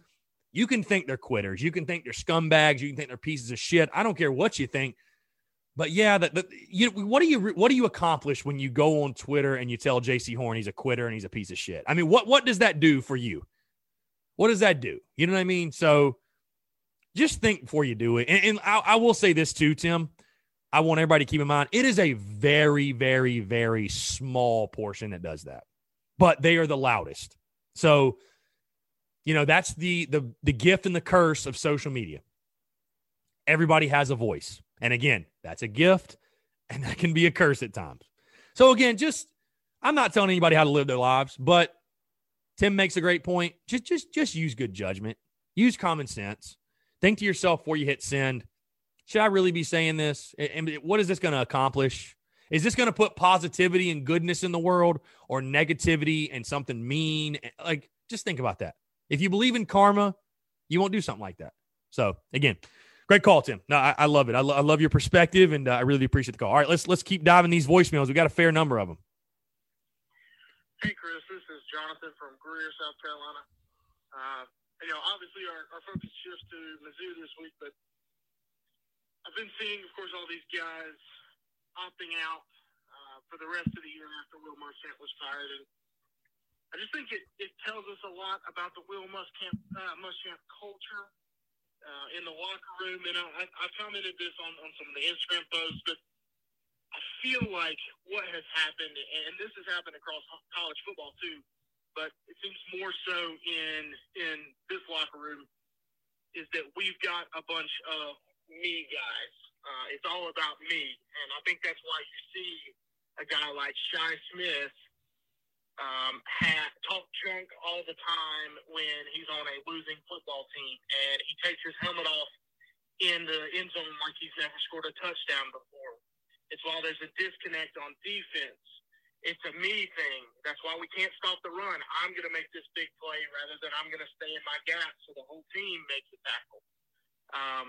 you can think they're quitters. You can think they're scumbags. You can think they're pieces of shit. I don't care what you think. But yeah, that, that you what do you what do you accomplish when you go on Twitter and you tell J.C. Horn he's a quitter and he's a piece of shit? I mean, what what does that do for you? What does that do? You know what I mean? So just think before you do it. And, and I, I will say this too, Tim. I want everybody to keep in mind it is a very, very, very small portion that does that, but they are the loudest. So, you know, that's the the the gift and the curse of social media. Everybody has a voice. And again, that's a gift and that can be a curse at times. So again, just I'm not telling anybody how to live their lives, but Tim makes a great point. Just just just use good judgment. Use common sense. Think to yourself before you hit send. Should I really be saying this? And what is this going to accomplish? Is this going to put positivity and goodness in the world or negativity and something mean? Like, just think about that. If you believe in karma, you won't do something like that. So, again, Great call, Tim. No, I, I love it. I, lo- I, love your perspective, and uh, I really appreciate the call. All right, let's let's keep diving these voicemails. We got a fair number of them. Hey, Chris. This is Jonathan from Greer, South Carolina. Uh, you know, obviously our, our focus shifts to Mizzou this week, but I've been seeing, of course, all these guys opting out uh, for the rest of the year after Will Muschamp was fired, and I just think it, it tells us a lot about the Will Muschamp, uh, Muschamp culture uh, in the locker room, and I, I commented this on, on some of the Instagram posts, but I feel like what has happened, and this has happened across college football too, but it seems more so in in this locker room, is that we've got a bunch of me guys. Uh, it's all about me, and I think that's why you see a guy like Shi Smith um, ha- talk junk all the time when he's on a losing football team, and he takes his helmet off in the end zone like he's never scored a touchdown before. It's while there's a disconnect on defense. It's a me thing. That's why we can't stop the run. I'm going to make this big play rather than I'm going to stay in my gap so the whole team makes a tackle. Um,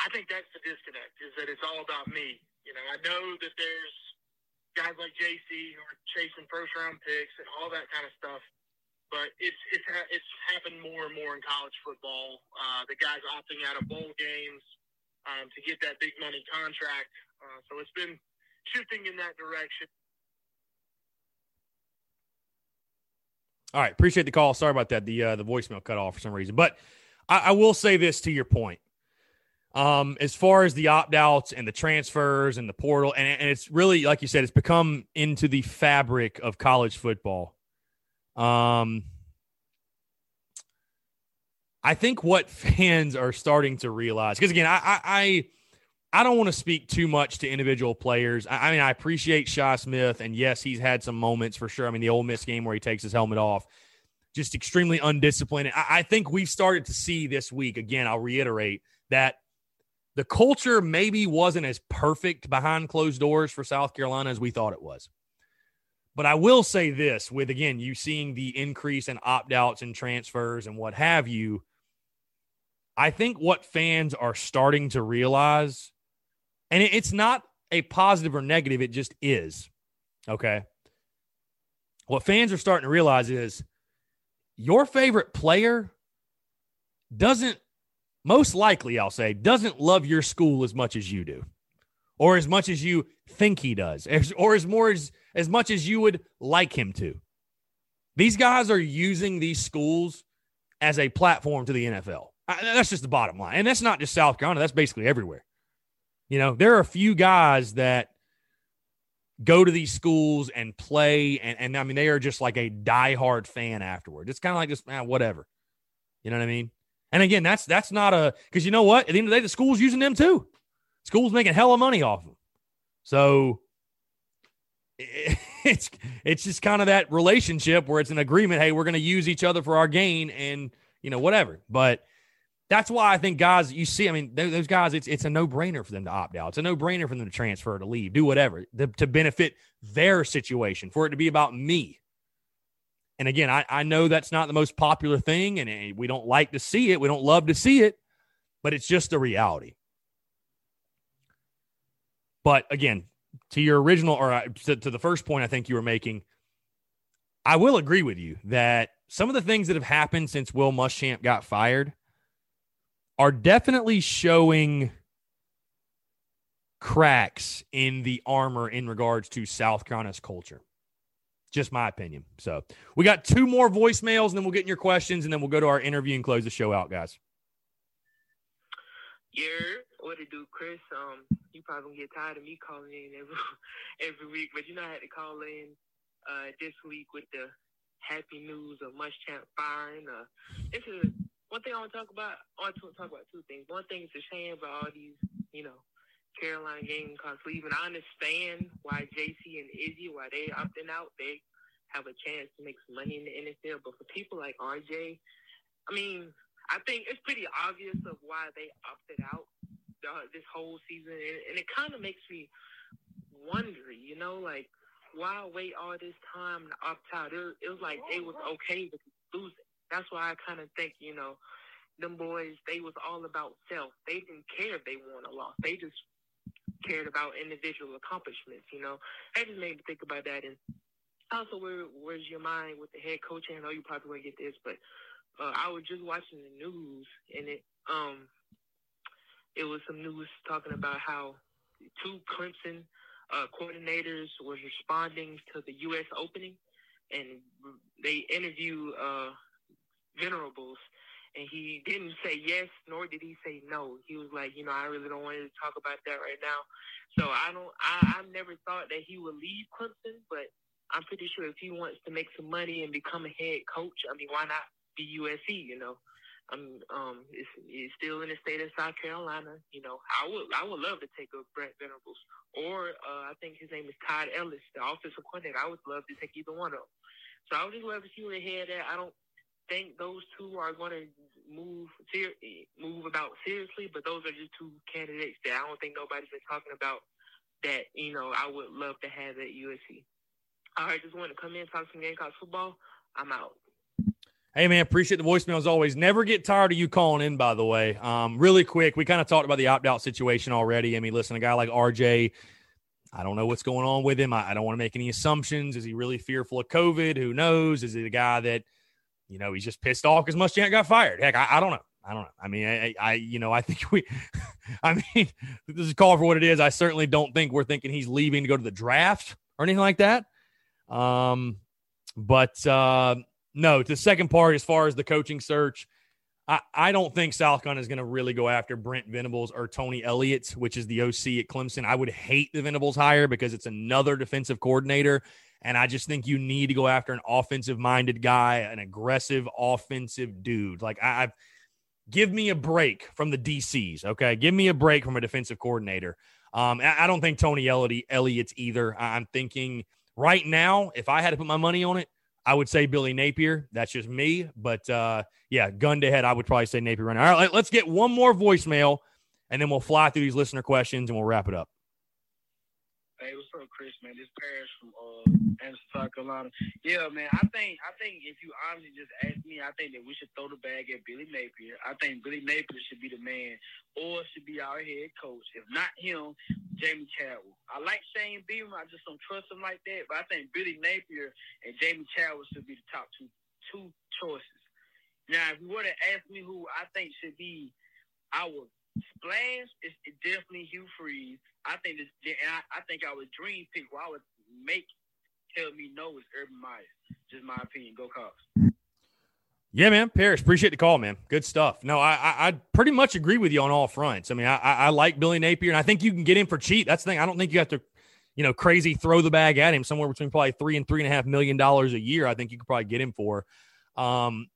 I think that's the disconnect is that it's all about me. You know, I know that there's guys like JC who are chasing first round picks and all that kind of stuff. But it's it's it's happened more and more in college football. Uh, the guys opting out of bowl games um, to get that big money contract. Uh, so it's been shifting in that direction. All right, appreciate the call. Sorry about that. The uh, the voicemail cut off for some reason, but I, I will say this to your point. Um, as far as the opt outs and the transfers and the portal, and, and it's really like you said, it's become into the fabric of college football. Um, I think what fans are starting to realize, because again, I, I, I don't want to speak too much to individual players. I, I, mean, I appreciate Shi Smith, and yes, he's had some moments for sure. I mean, the Ole Miss game where he takes his helmet off, just extremely undisciplined. I, I think we've started to see this week again. I'll reiterate that the culture maybe wasn't as perfect behind closed doors for South Carolina as we thought it was. But I will say this with again, you seeing the increase in opt outs and transfers and what have you. I think what fans are starting to realize and it's not a positive or negative, it just is. Okay. What fans are starting to realize is your favorite player doesn't, most likely, I'll say, doesn't love your school as much as you do, or as much as you think he does, or as more as, as much as you would like him to. These guys are using these schools as a platform to the NFL. That's just the bottom line. And that's not just South Carolina, that's basically everywhere. You know, there are a few guys that go to these schools and play, and, and I mean, they are just like a diehard fan afterward. It's kind of like just, man, ah, whatever. You know what I mean? And again, that's that's not a because you know what? At the end of the day, the school's using them too. School's making hella money off them. So it's it's just kind of that relationship where it's an agreement. Hey, we're going to use each other for our gain, and you know whatever. But that's why I think guys you see, I mean, those guys, it's it's a no brainer for them to opt out. It's a no brainer for them to transfer, to leave, do whatever to, benefit their situation, for it to be about me. And again, I, I know that's not the most popular thing, and we don't like to see it. We don't love to see it, but it's just a reality. But again, to your original or uh, to, to the first point I think you were making, I will agree with you that some of the things that have happened since Will Muschamp got fired are definitely showing cracks in the armor in regards to South Carolina's culture. Just my opinion. So we got two more voicemails, and then we'll get in your questions, and then we'll go to our interview and close the show out, guys. Yeah, what it do, Chris? Um, you probably gonna get tired of me calling in every every week, but you know I had to call in uh this week with the happy news of Muschamp firing. Uh, this is one thing I want to talk about, I want to talk about two things. One thing is a shame about all these, you know, Carolina Gamecocks leaving. I understand why JC and Izzy, why they opting out, they have a chance to make some money in the NFL. But for people like RJ, I mean, I think it's pretty obvious of why they opted out this whole season, and, and it kind of makes me wonder, you know, like why wait all this time to opt out? It, it was like they was okay with losing. That's why I kind of think, you know, them boys, they was all about self. They didn't care if they won or lost. They just cared about individual accomplishments, you know. That just made me think about that. And also, where where's your mind with the head coach? I know you probably won't get this, but uh, I was just watching the news, and it um it was some news talking about how two Clemson uh, coordinators was responding to the U.S. opening, and they interview uh, Venables, and he didn't say yes, nor did he say no. He was like, you know, I really don't want to talk about that right now. So I don't, I, I never thought that he would leave Clemson, but I'm pretty sure if he wants to make some money and become a head coach, I mean, why not be USC? You know, I'm, um, it's, it's still in the state of South Carolina. You know, I would, I would love to take a Brent Venables, or uh, I think his name is Todd Ellis, the offensive coordinator. I would love to take either one of them. So I would just love to see where they head at. I don't think those two are going to move ser- move about seriously, but those are just two candidates that I don't think nobody's been talking about that, you know, I would love to have at USC. All right, just want to come in, talk some Gamecocks football. I'm out. Hey man, appreciate the voicemail as always. Never get tired of you calling in, by the way. Um, really quick, we kind of talked about the opt out situation already. I mean, listen, a guy like RJ, I don't know what's going on with him. I, I don't want to make any assumptions. Is he really fearful of COVID? Who knows? Is he a guy that, you know, he's just pissed off because Muschamp got fired? Heck, I, I, don't know. I don't know. I mean, I, I, you know, I think we, I mean, this is call for what it is. I certainly don't think we're thinking he's leaving to go to the draft or anything like that. Um, but uh, no, the second part, as far as the coaching search, I, I don't think South Carolina is going to really go after Brent Venables or Tony Elliott, which is the OC at Clemson. I would hate the Venables hire because it's another defensive coordinator. And I just think you need to go after an offensive minded guy, an aggressive offensive dude. Like I, I've give me a break from the DCs. Okay. Give me a break from a defensive coordinator. Um, I don't think Tony Elliott's either. I'm thinking right now, if I had to put my money on it, I would say Billy Napier. That's just me. But uh, yeah, gun to head, I would probably say Napier right. All right, let's get one more voicemail and then we'll fly through these listener questions and we'll wrap it up. Hey, what's up, Chris? Man, this Paris from uh, Anderson, South Carolina. Yeah, man, I think I think if you honestly just ask me, I think that we should throw the bag at Billy Napier. I think Billy Napier should be the man, or should be our head coach. If not him, Jamey Chadwell. I like Shane Beamer. I just don't trust him like that. But I think Billy Napier and Jamey Chadwell should be the top two two choices. Now, if you were to ask me who I think should be our splash, it's definitely Hugh Freeze. I think this, I, I think our dream pick, I would make tell me no is Urban Meyer. Just my opinion. Go Cubs. Yeah, man. Paris, appreciate the call, man. Good stuff. No, I, I, I pretty much agree with you on all fronts. I mean, I, I like Billy Napier, and I think you can get him for cheap. That's the thing. I don't think you have to, you know, crazy throw the bag at him somewhere between probably three and three and a half million dollars a year. I think you could probably get him for. Um,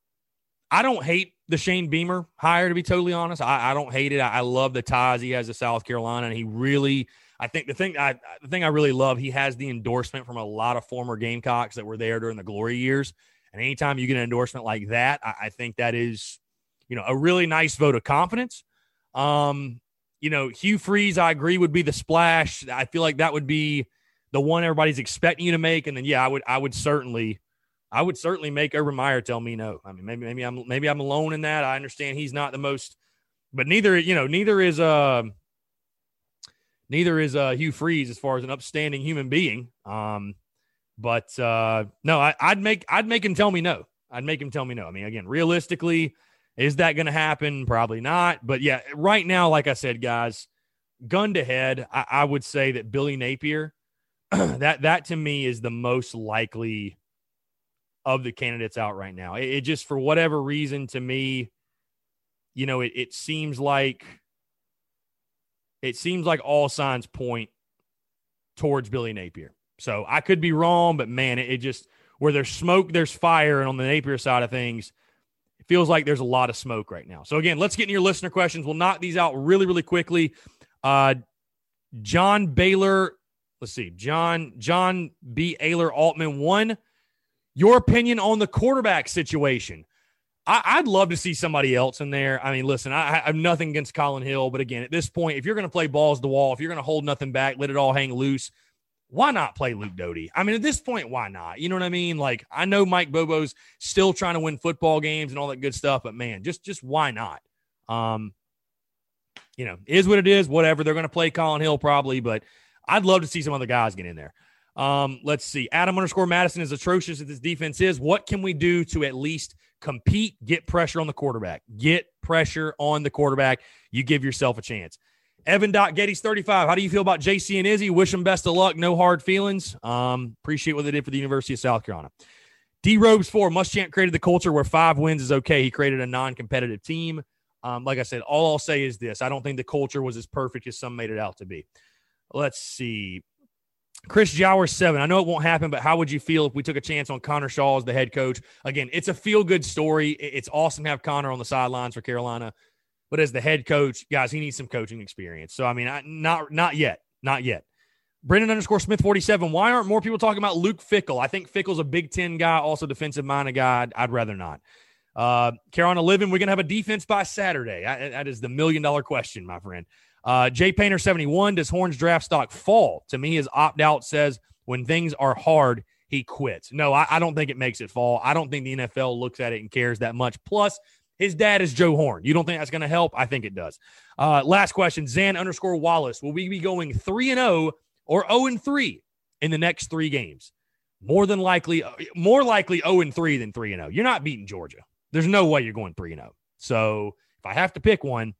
I don't hate the Shane Beamer hire, to be totally honest. I, I don't hate it. I, I, love the ties he has to South Carolina, and he really, I think the thing I the thing I really love, he has the endorsement from a lot of former Gamecocks that were there during the glory years. And anytime you get an endorsement like that, I, I think that is, you know, a really nice vote of confidence. Um, you know, Hugh Freeze, I agree, would be the splash. I feel like that would be the one everybody's expecting you to make. And then, yeah, I would, I would certainly I would certainly make Urban Meyer tell me no. I mean, maybe maybe I'm maybe I'm alone in that. I understand he's not the most, but neither you know neither is uh neither is uh Hugh Freeze as far as an upstanding human being. Um, but uh no, I, I'd make I'd make him tell me no. I'd make him tell me no. I mean, again, realistically, is that going to happen? Probably not. But yeah, right now, like I said, guys, gun to head, I, I would say that Billy Napier, that that to me is the most likely of the candidates out right now. It, it just, for whatever reason, to me, you know, it, it seems like it seems like all signs point towards Billy Napier. So I could be wrong, but man, it, it just where there's smoke, there's fire, and on the Napier side of things, it feels like there's a lot of smoke right now. So again, let's get into your listener questions. We'll knock these out really, really quickly. Uh, John Baylor, let's see, John John B. Ayler Altman one. Your opinion on the quarterback situation? I, would love to see somebody else in there. I mean, listen, I, I have nothing against Collin Hill, but again, at this point, if you're going to play balls to the wall, if you're going to hold nothing back, let it all hang loose, why not play Luke Doty? I mean, at this point, why not? You know what I mean? Like, I know Mike Bobo's still trying to win football games and all that good stuff, but man, just just why not? Um, you know, is what it is. Whatever they're going to play Collin Hill probably, but I'd love to see some other guys get in there. Um, let's see. Adam underscore Madison is atrocious as this defense is. What can we do to at least compete, get pressure on the quarterback? Get pressure on the quarterback. You give yourself a chance. Evan Dot Getty's 35. How do you feel about JC and Izzy? Wish them best of luck. No hard feelings. Um, appreciate what they did for the University of South Carolina. D Robes 4. Muschamp created the culture where five wins is okay. He created a non competitive team. Um, like I said, all I'll say is this I don't think the culture was as perfect as some made it out to be. Let's see. Chris Jowers seven. I know it won't happen, but how would you feel if we took a chance on Connor Shaw as the head coach? Again, it's a feel good story. It's awesome to have Connor on the sidelines for Carolina, but as the head coach, guys, he needs some coaching experience. So I mean, I, not not yet, not yet. Brendan underscore Smith 47. Why aren't more people talking about Luke Fickell? I think Fickell's a Big Ten guy, also defensive minded guy. I'd, rather not. Uh, Carolina living, we're to have a defense by Saturday. I, that is the million dollar question, my friend. Uh, Jay Painter 71. Does Horn's draft stock fall? To me, his opt out says when things are hard, he quits. No, I, I, don't think it makes it fall. I don't think the NFL looks at it and cares that much. Plus, his dad is Joe Horn. You don't think that's going to help? I think it does. Uh, last question Zan underscore Wallace. Will we be going 3 and 0 or 0 and 3 in the next three games, more than likely, more likely 0 and 3 than 3 and 0. You're not beating Georgia. There's no way you're going 3 and 0. So if I have to pick one,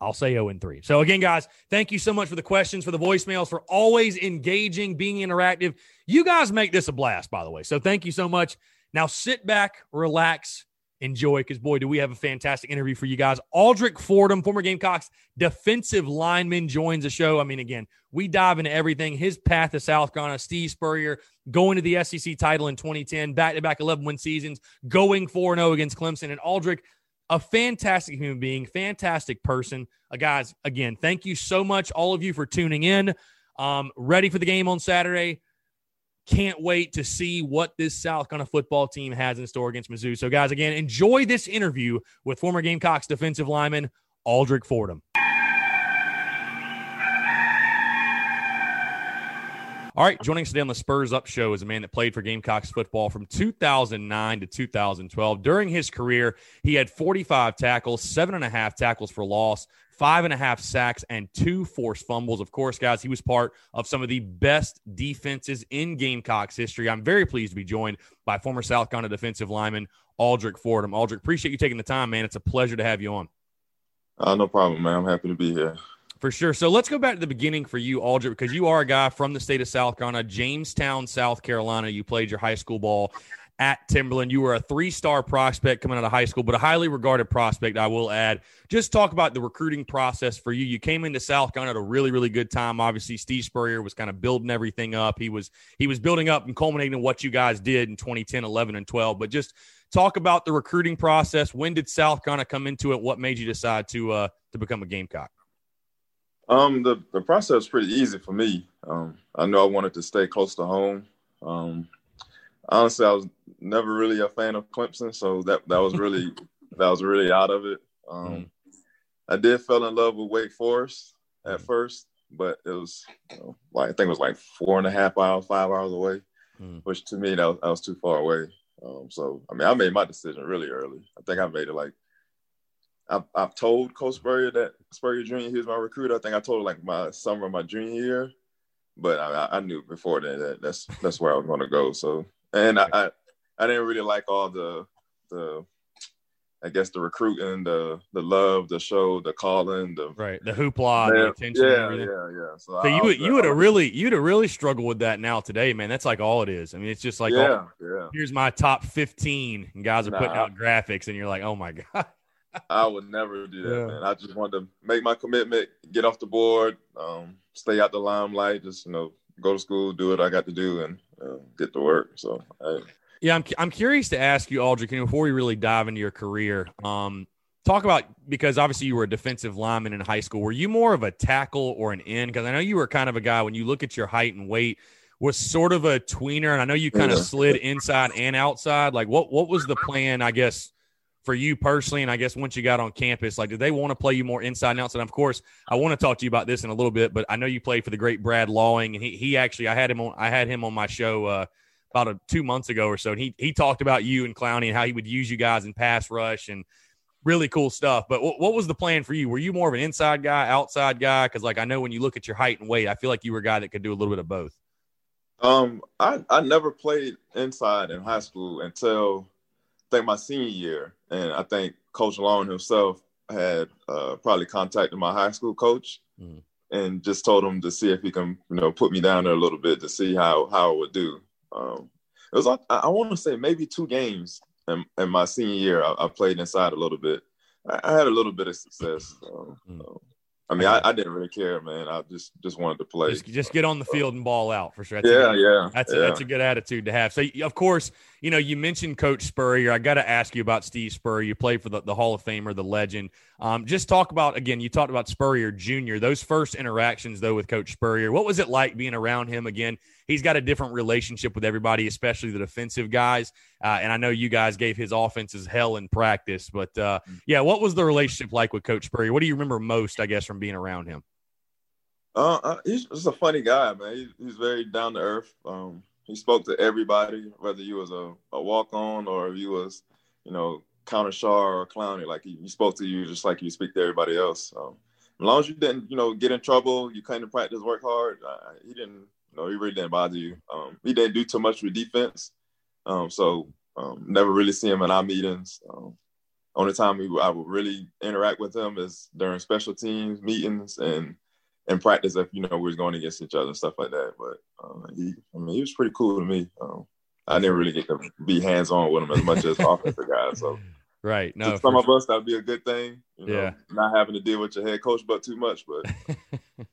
I'll say 0 and 3. So again, guys, thank you so much for the questions, for the voicemails, for always engaging, being interactive. You guys make this a blast, by the way. So thank you so much. Now sit back, relax, enjoy, because boy, do we have a fantastic interview for you guys. Aldrick Fordham, former Gamecocks defensive lineman, joins the show. I mean, again, we dive into everything. His path to South Carolina, Steve Spurrier going to the SEC title in 2010, back to back 11 win seasons, going 4 0 against Clemson. And Aldrick, a fantastic human being, fantastic person. Uh, guys, again, thank you so much, all of you, for tuning in. Um, ready for the game on Saturday. Can't wait to see what this South Carolina football team has in store against Mizzou. So, guys, again, enjoy this interview with former Gamecocks defensive lineman Aldrick Fordham. All right, joining us today on the Spurs Up Show is a man that played for Gamecocks football from 2009 to 2012. During his career, he had 45 tackles, seven and a half tackles for loss, five and a half sacks, and two forced fumbles. Of course, guys, he was part of some of the best defenses in Gamecocks history. I'm very pleased to be joined by former South Carolina defensive lineman Aldrick Fordham. Aldrick, appreciate you taking the time, man. It's a pleasure to have you on. Uh, no problem, man. I'm happy to be here. For sure. So let's go back to the beginning for you, Aldrick, because you are a guy from the state of South Carolina, Jamestown, South Carolina. You played your high school ball at Timberland. You were a three star prospect coming out of high school, but a highly regarded prospect, I will add. Just talk about the recruiting process for you. You came into South Carolina at a really, really good time. Obviously, Steve Spurrier was kind of building everything up. He was he was building up and culminating in what you guys did in 2010, 11, and 12. But just talk about the recruiting process. When did South Carolina come into it? What made you decide to uh, to become a Gamecock? Um, the the process was pretty easy for me. Um, I know I wanted to stay close to home. Um, honestly, I was never really a fan of Clemson, so that that was really that was really out of it. Um, mm. I did fell in love with Wake Forest at mm. first, but it was you know, like I think it was like four and a half hours, five hours away, mm. which to me that was, that was too far away. Um, so I mean, I made my decision really early. I think I made it like I've, I've told Coach Spurrier that Spurrier Jr. he was my recruiter. I think I told him like my summer of my junior year, but I, I knew before that, that that's that's where I was going to go. So and I, I, I didn't really like all the the I guess the recruiting, the the love, the show, the calling, the right, the hoopla, yeah, the attention. Yeah, yeah, yeah. So, so you would you would have really you'd have really struggled with that now today, man. That's like all it is. I mean, it's just like oh, yeah, oh, yeah. Here's my top fifteen, and guys are nah, putting out graphics, and you're like, oh my god. I would never do that, yeah. man. I just wanted to make my commitment, get off the board, um, stay out the limelight, just you know, go to school, do what I got to do, and uh, get to work. So, I, yeah, I'm I'm curious to ask you, Aldrick, before we really dive into your career, um, talk about because obviously you were a defensive lineman in high school. Were you more of a tackle or an end? Because I know you were kind of a guy when you look at your height and weight was sort of a tweener, and I know you kind of slid inside and outside. Like, what what was the plan? I guess for you personally, and I guess once you got on campus, like, did they want to play you more inside and outside? And of course, I want to talk to you about this in a little bit, but I know you played for the great Brad Lawing, and he he actually I had him on I had him on my show uh, about a, two months ago or so, and he he talked about you and Clowney and how he would use you guys in pass rush and really cool stuff. But w- what was the plan for you? Were you more of an inside guy, outside guy? Because like I know when you look at your height and weight, I feel like you were a guy that could do a little bit of both. Um, I I never played inside in high school until think my senior year and I think Coach Lawing himself had uh, probably contacted my high school coach mm. and just told him to see if he can, you know, put me down there a little bit to see how how I would do. Um, it was I, I want to say maybe two games in, in my senior year. I, I, played inside a little bit. I, I, had a little bit of success. Um, mm. um, I mean, I, I, didn't really care, man. I just just wanted to play. Just, just get on the field and ball out for sure. That's yeah, a, yeah. That's yeah. A, that's a good attitude to have. So, of course, you know, you mentioned Coach Spurrier. I got to ask you about Steve Spurrier. You played for the, the Hall of Famer, the legend. Um, just talk about again. You talked about Spurrier Jr. Those first interactions though with Coach Spurrier. What was it like being around him again? He's got a different relationship with everybody, especially the defensive guys. Uh, and I know you guys gave his offenses hell in practice, but uh, yeah, what was the relationship like with Coach Spurrier? What do you remember most, I guess, from being around him? Uh, uh he's just a funny guy, man. He, he's very down to earth. Um, he spoke to everybody, whether you was a, a walk on or you was, you know, Connor Shaw or Clowney. Like he, he, spoke to you just like you speak to everybody else. Um, as long as you didn't, you know, get in trouble, you came to practice, work hard. Uh, he didn't, know, he really didn't bother you. Um, he didn't do too much with defense, um, so um, never really see him in our meetings. Um, only time we, I would really interact with him is during special teams meetings and in practice if you know we was going against each other and stuff like that. But uh, he, I mean, he was pretty cool to me. Um, I didn't really get to be hands on with him as much as offensive guys. So right, no, some of sure. us that'd be a good thing. You know, yeah, not having to deal with your head coach but too much, but.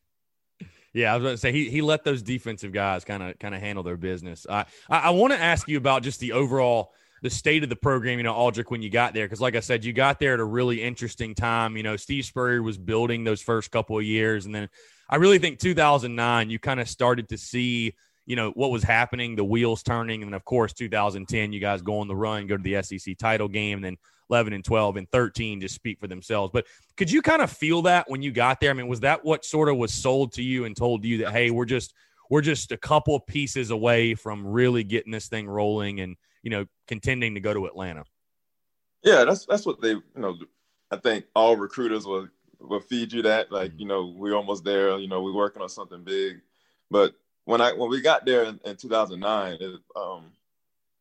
Yeah, I was going to say he he let those defensive guys kind of kind of handle their business. I I, I want to ask you about just the overall the state of the program, you know, Aldrick, when you got there, because like I said, you got there at a really interesting time. You know, Steve Spurrier was building those first couple of years, and then I really think 2009 you kind of started to see you know what was happening, the wheels turning, and then of course 2010 you guys go on the run, go to the SEC title game, and then 11 and 12 and 13 just speak for themselves. But could you kind of feel that when you got there? I mean, was that what sort of was sold to you and told you that hey, we're just we're just a couple pieces away from really getting this thing rolling and you know contending to go to Atlanta? Yeah, that's that's what they you know. I think all recruiters will will feed you that like mm-hmm. you know we're almost there. You know we're working on something big, but when I when we got there in, in 2009, it, um,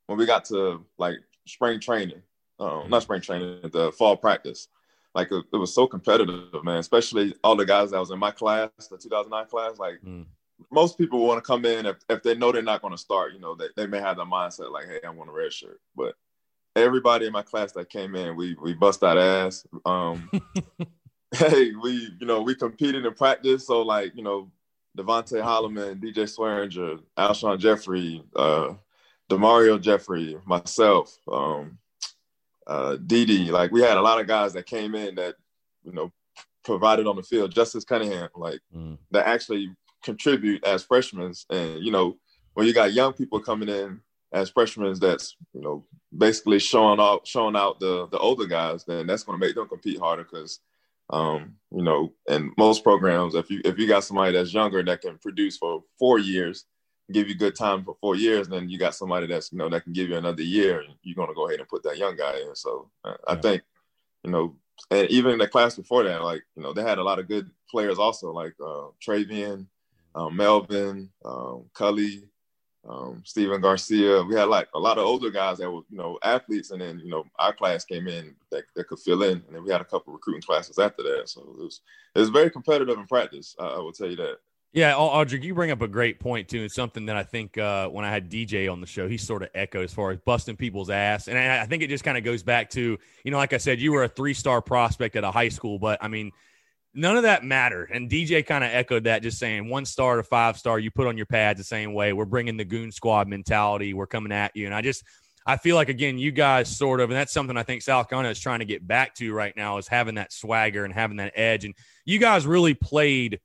when we got to like spring training, um, not spring training, the fall practice. Like it, it, was so competitive, man. Especially all the guys that was in my class, the 2009 class. Like mm. most people want to come in if, if they know they're not going to start. You know, they, they may have the mindset like, "Hey, I want a red shirt." But everybody in my class that came in, we we bust that ass. Um, hey, we you know we competed in practice, so like you know DeVonte Holloman, DJ Swearinger, Alshon Jeffery, uh, Damario Jeffery, myself. Um, uh, Didi. Like we had a lot of guys that came in that you know provided on the field. Justice Cunningham, like mm. that actually contribute as freshmen. And you know when you got young people coming in as freshmen, that's you know basically showing out showing out the the older guys. Then that's going to make them compete harder because. Um, you know, and most programs, if you if you got somebody that's younger that can produce for four years, give you good time for four years, then you got somebody that's you know that can give you another year, and you're gonna go ahead and put that young guy in. So uh, yeah. I think you know, and even in the class before that, like you know, they had a lot of good players also, like uh, Travian, um, Melvin, um, Cully, um, Stephen Garcia. We had like a lot of older guys that were you know athletes, and then you know our class came in that, that could fill in, and then we had a couple recruiting classes after that. So it was it was very competitive in practice. I, I will tell you that. Yeah, Aldrick, you bring up a great point too. It's something that I think uh, when I had DJ on the show, he sort of echoed as far as busting people's ass, and I, think it just kind of goes back to you know, like I said, you were a three star prospect at a high school, but I mean, none of that mattered. And DJ kind of echoed that, just saying one star to five star, you put on your pads the same way. We're bringing the goon squad mentality. We're coming at you, and I just I feel like again, you guys sort of, and that's something I think South Carolina is trying to get back to right now is having that swagger and having that edge, and you guys really played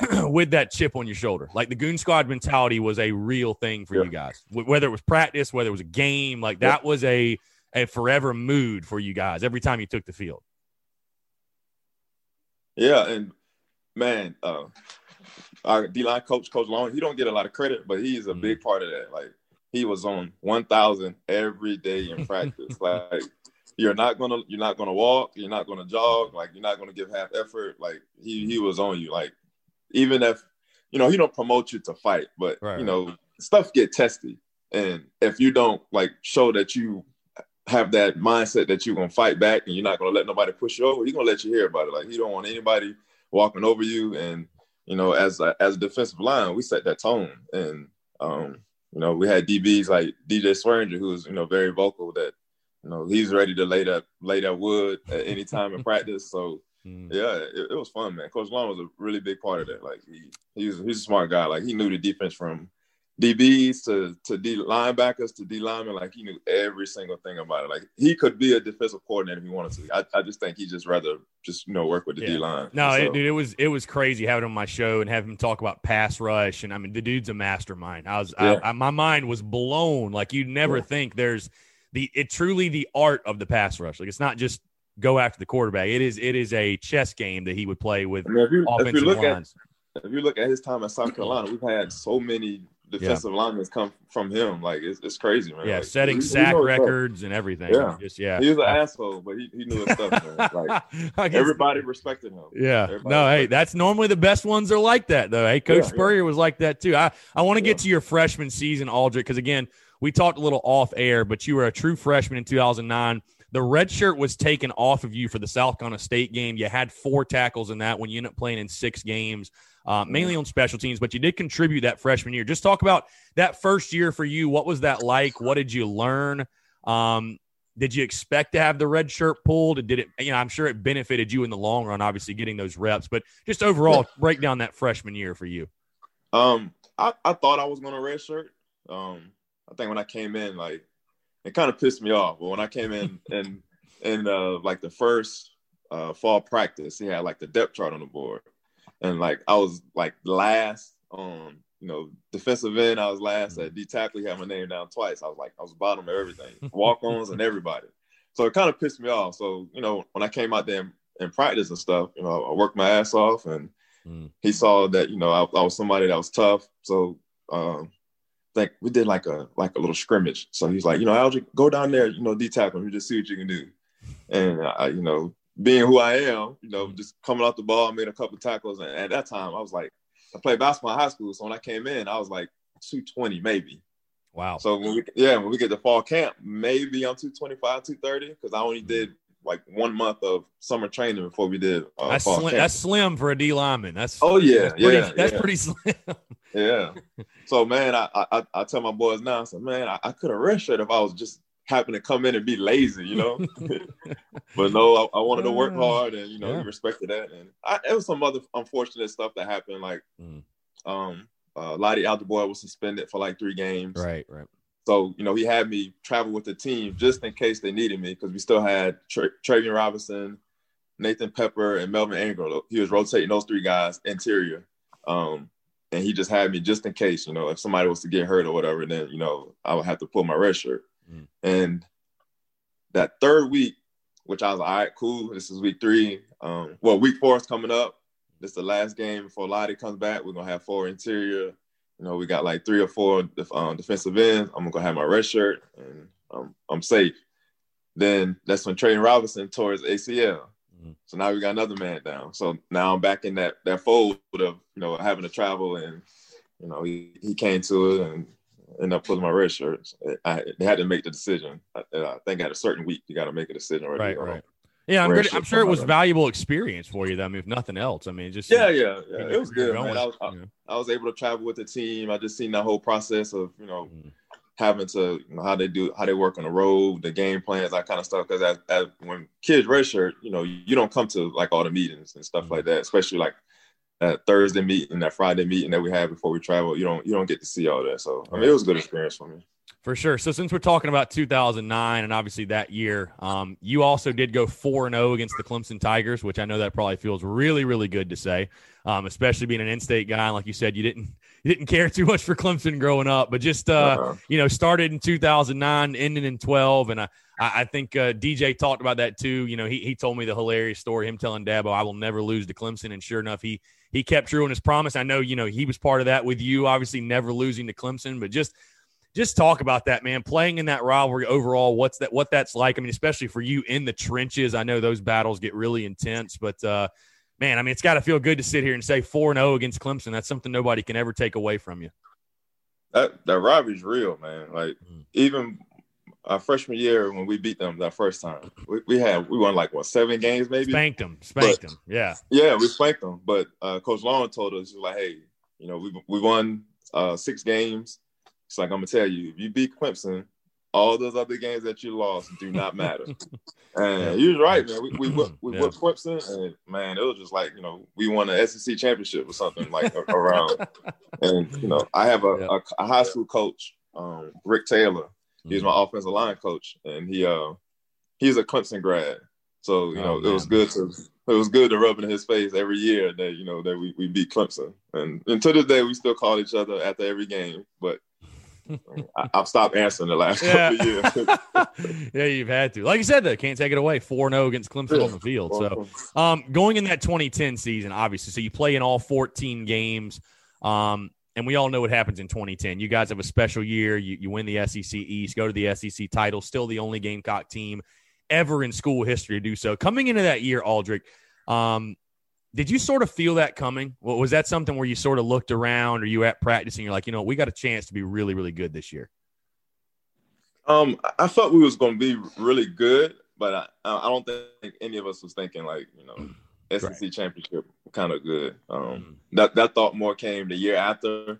with that chip on your shoulder. Like the goon squad mentality was a real thing for yeah. you guys. Whether it was practice, whether it was a game, like that yeah. was a a forever mood for you guys every time you took the field. Yeah, and man, uh, our D line coach, Coach Lawing, he don't get a lot of credit, but he's a mm big part of that. Like he was on one thousand every day in practice. like you're not gonna you're not gonna walk, you're not gonna jog, like you're not gonna give half effort. Like he he was on you. Like even if you know he don't promote you to fight, but right, you know right. stuff get testy, and if you don't like show that you have that mindset that you're gonna fight back and you're not gonna let nobody push you over, he's gonna let you hear about it. Like he don't want anybody walking over you, and you know as a, as a defensive line, we set that tone, and um, you know we had DBs like DJ Swearinger, who was you know very vocal that you know he's ready to lay that lay that wood at any time in practice. So Mm. Yeah, it, it, was fun, man. Coach Lawing was a really big part of that. Like he, he's he's a smart guy. Like he knew the defense from DBs to to D linebackers to D linemen. Like he knew every single thing about it. Like he could be a defensive coordinator if he wanted to. I, I just think he just rather just you know work with the yeah. D line. No, so, it, dude, it was it was crazy having him on my show and having him talk about pass rush. And I mean, the dude's a mastermind. I was yeah. I, I, my mind was blown. Like you'd never yeah. think there's the it truly the art of the pass rush. Like it's not just go after the quarterback. It is it is a chess game that he would play with I mean, if you, offensive if you look lines. At, if you look at his time at South Carolina, we've had so many defensive yeah. linemen come from him. Like it's, it's crazy, man. Yeah, like, setting he, sack he records and everything. Yeah, just yeah. He was an asshole, but he, he knew his stuff. Man. Like everybody respected him. Yeah. Everybody no, hey, that's normally the best ones are like that though. Hey, Coach Yeah, Spurrier yeah. was like that too. I I want to get to your freshman season, Aldrick, because again, we talked a little off air, but you were a true freshman in 2009. The red shirt was taken off of you for the South Carolina State game. You had four tackles in that when you ended up playing in six games, uh, mainly on special teams, but you did contribute that freshman year. Just talk about that first year for you. What was that like? What did you learn? Um, did you expect to have the red shirt pulled? Did it, you know, I'm sure it benefited you in the long run, obviously getting those reps, but just overall, break down that freshman year for you. Um, I, I thought I was gonna redshirt. Um, I think when I came in, like it kind of pissed me off. But when I came in and in uh like the first uh fall practice, he had like the depth chart on the board, and like I was like last on you know defensive end. I was last at D tackle. He had my name down twice. I was like I was bottom of everything, walk ons and everybody. So it kind of pissed me off. So you know when I came out there in, in practice and stuff, you know I worked my ass off and Mm. he saw that you know I, I was somebody that was tough. So um, like we did like a like a little scrimmage. So he's like, you know, Aldrick, go down there, you know, D tackle, and just see what you can do. And I, you know, being who I am, you know, just coming off the ball, I made a couple tackles, and at that time I was like, I played basketball in high school, so when I came in, I was like 220 maybe. Wow. So when we yeah, when we get to fall camp, maybe I'm 225, 230, because I only mm-hmm. did like one month of summer training before we did uh, that's, fall slim, that's slim for a D lineman. That's Oh yeah, that's pretty, yeah, that's yeah. pretty slim. Yeah. So man, I I, I tell my boys now, I said, man, I, I could have redshirt if I was just happen to come in and be lazy, you know. but no, I, I wanted to work hard, and you know, Yeah. respected that. And I, it was some other unfortunate stuff that happened, like Mm. um, uh, Ladi Ajiboye was suspended for like three games. right, right. So you know, he had me travel with the team just in case they needed me because we still had Tra- Travian Robinson, Nathan Pepper, and Melvin Ingram. He was rotating those three guys interior. Um, and he just had me just in case, you know, if somebody was to get hurt or whatever, then you know I would have to pull my red shirt. Mm. And that third week, which I was like, all right, cool. This is week three. Um, well, week four is coming up. This is the last game before Lottie comes back. We're gonna have four interior. You know, we got like three or four um, defensive ends. I'm gonna have my red shirt, and um, I'm safe. Then that's when Trey Robinson tore his ACL. Mhm. So now we got another man down. So now I'm back in that that fold of you know having to travel, and you know he, he came to it and ended up putting my red shirt. I, I had to make the decision. I, I think at a certain week you got to make a decision. Right, right. Yeah, I'm, good. I'm sure it was valuable experience for you. Though, I mean, if nothing else, I mean, just Yeah, yeah, yeah. It was good, going, I was, I. I was able to travel with the team. I just seen that whole process of you know Mm. having to you know, how they do how they work on the road, the game plans, that kind of stuff. Because as, as when kids redshirt, you know, you don't come to like all the meetings and stuff Mm. like that. Especially like that Thursday meeting, that Friday meeting that we had before we travel. You don't you don't get to see all that. So I mean, it was a good experience for me. For sure. So since we're talking about 2009 and obviously that year, um, you also did go four and zero against the Clemson Tigers, which I know that probably feels really, really good to say, um, especially being an in-state guy. And like you said, you didn't you didn't care too much for Clemson growing up, but just uh, Uh-huh. you know started in 2009, ended in 12, and I I I think uh, DJ talked about that too. You know, he he told me the hilarious story, him telling Dabo, "I will never lose to Clemson," and sure enough, he he kept true on his promise. I know, you know, he was part of that with you, obviously never losing to Clemson, but just just talk about that, man. Playing in that rivalry overall, what's that? What that's like? I mean, especially for you in the trenches. I know those battles get really intense, but uh, man, I mean, it's got to feel good to sit here and say four and zero against Clemson. That's something nobody can ever take away from you. That that rivalry's real, man. Like Mm. even our freshman year when we beat them that first time, we, we had we won like what seven games maybe. Spanked them, spanked them. Yeah, Yeah, we spanked them. But uh, Coach Lawing told us, like, hey, you know, we we won uh, six games. It's like I'm gonna tell you, if you beat Clemson, all those other games that you lost do not matter. and was right, man. We we, we Yeah. whipped Clemson, and man, it was just like you know, we won an SEC championship or something like around. And you know, I have a, Yeah. a, a high school coach, um, Rick Taylor. He's Mm-hmm. my offensive line coach, and he uh he's a Clemson grad. So you Oh, know, it was good to it was good to rub in his face every year that you know that we, we beat Clemson, and, and to this day we still call each other after every game. But I, I've stopped answering the last Yeah. couple of years. yeah, you've had to. Like you said, though, can't take it away. 4 0 against Clemson on the field. So, um, going in that 2010 season, obviously, so you play in all 14 games. Um, and we all know what happens in 2010. You guys have a special year. You, you win the SEC East, go to the SEC title, still the only Gamecock team ever in school history to do so. Coming into that year, Aldrick, um, did you sort of feel that coming? Well, was that something where you sort of looked around or you at practice and you're like, you know, we got a chance to be really, really good this year? Um, I felt we was going to be really good, but I, I don't think any of us was thinking like, you know, SEC right. championship kind of good. Um, mm-hmm. that that thought more came the year after.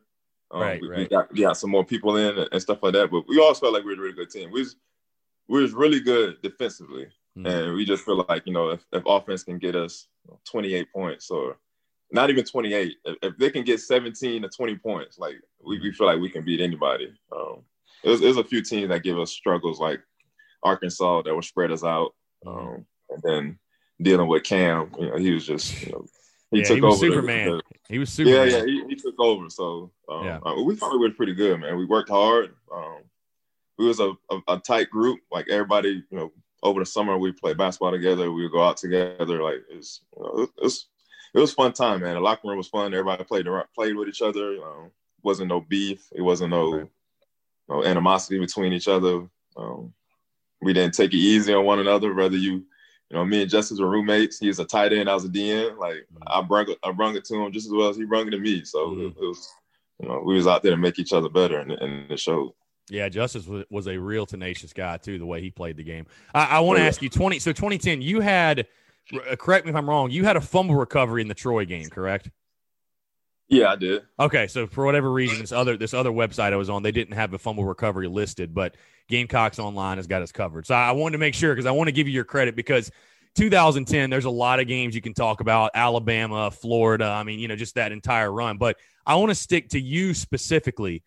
Um, right, we, right. we, got, we got some more people in and, stuff like that, but we all felt like we were a really good team. We was we was really good defensively, mm-hmm. and we just feel like you know if, if offense can get us 28 points or not even 28, if, if, they can get 17 to 20 points, like we, we feel like we can beat anybody. Um, there's, there's a few teams that give us struggles, like Arkansas, that will spread us out, mm-hmm. um, and then dealing with Cam, you know, he was just, you know, he yeah, took he was over. Superman. The, he was Superman. Yeah, yeah, he, he took over. So um, yeah. uh, we thought we were pretty good, man. We worked hard. Um, we was a, a, a, tight group. Like everybody, you know, over the summer we played basketball together. We would go out together. Like it's, you know, it, was it was fun time, man. The locker room was fun. Everybody played played with each other. Um, wasn't no beef. It wasn't no right. no animosity between each other. Um, we didn't take it easy on one another. Whether you you know, me and Justice were roommates. He was a tight end. I was a DN. Like mm-hmm. I brung it, I brung it to him just as well as he brung it to me. So mm-hmm. it, it, was, you know, we was out there to make each other better, and, and it showed. Yeah, Justice was, was a real tenacious guy too. The way he played the game. I, I want to oh, ask you twenty. So twenty ten, you had. Uh, correct me if I'm wrong. You had a fumble recovery in the Troy game, correct? Yeah, I did. Okay, so for whatever reason, this other this other website I was on, they didn't have a fumble recovery listed, but Gamecocks Online has got us covered. So I wanted to make sure because I want to give you your credit because 2010, there's a lot of games you can talk about Alabama, Florida. I mean, you know, just that entire run. But I want to stick to you specifically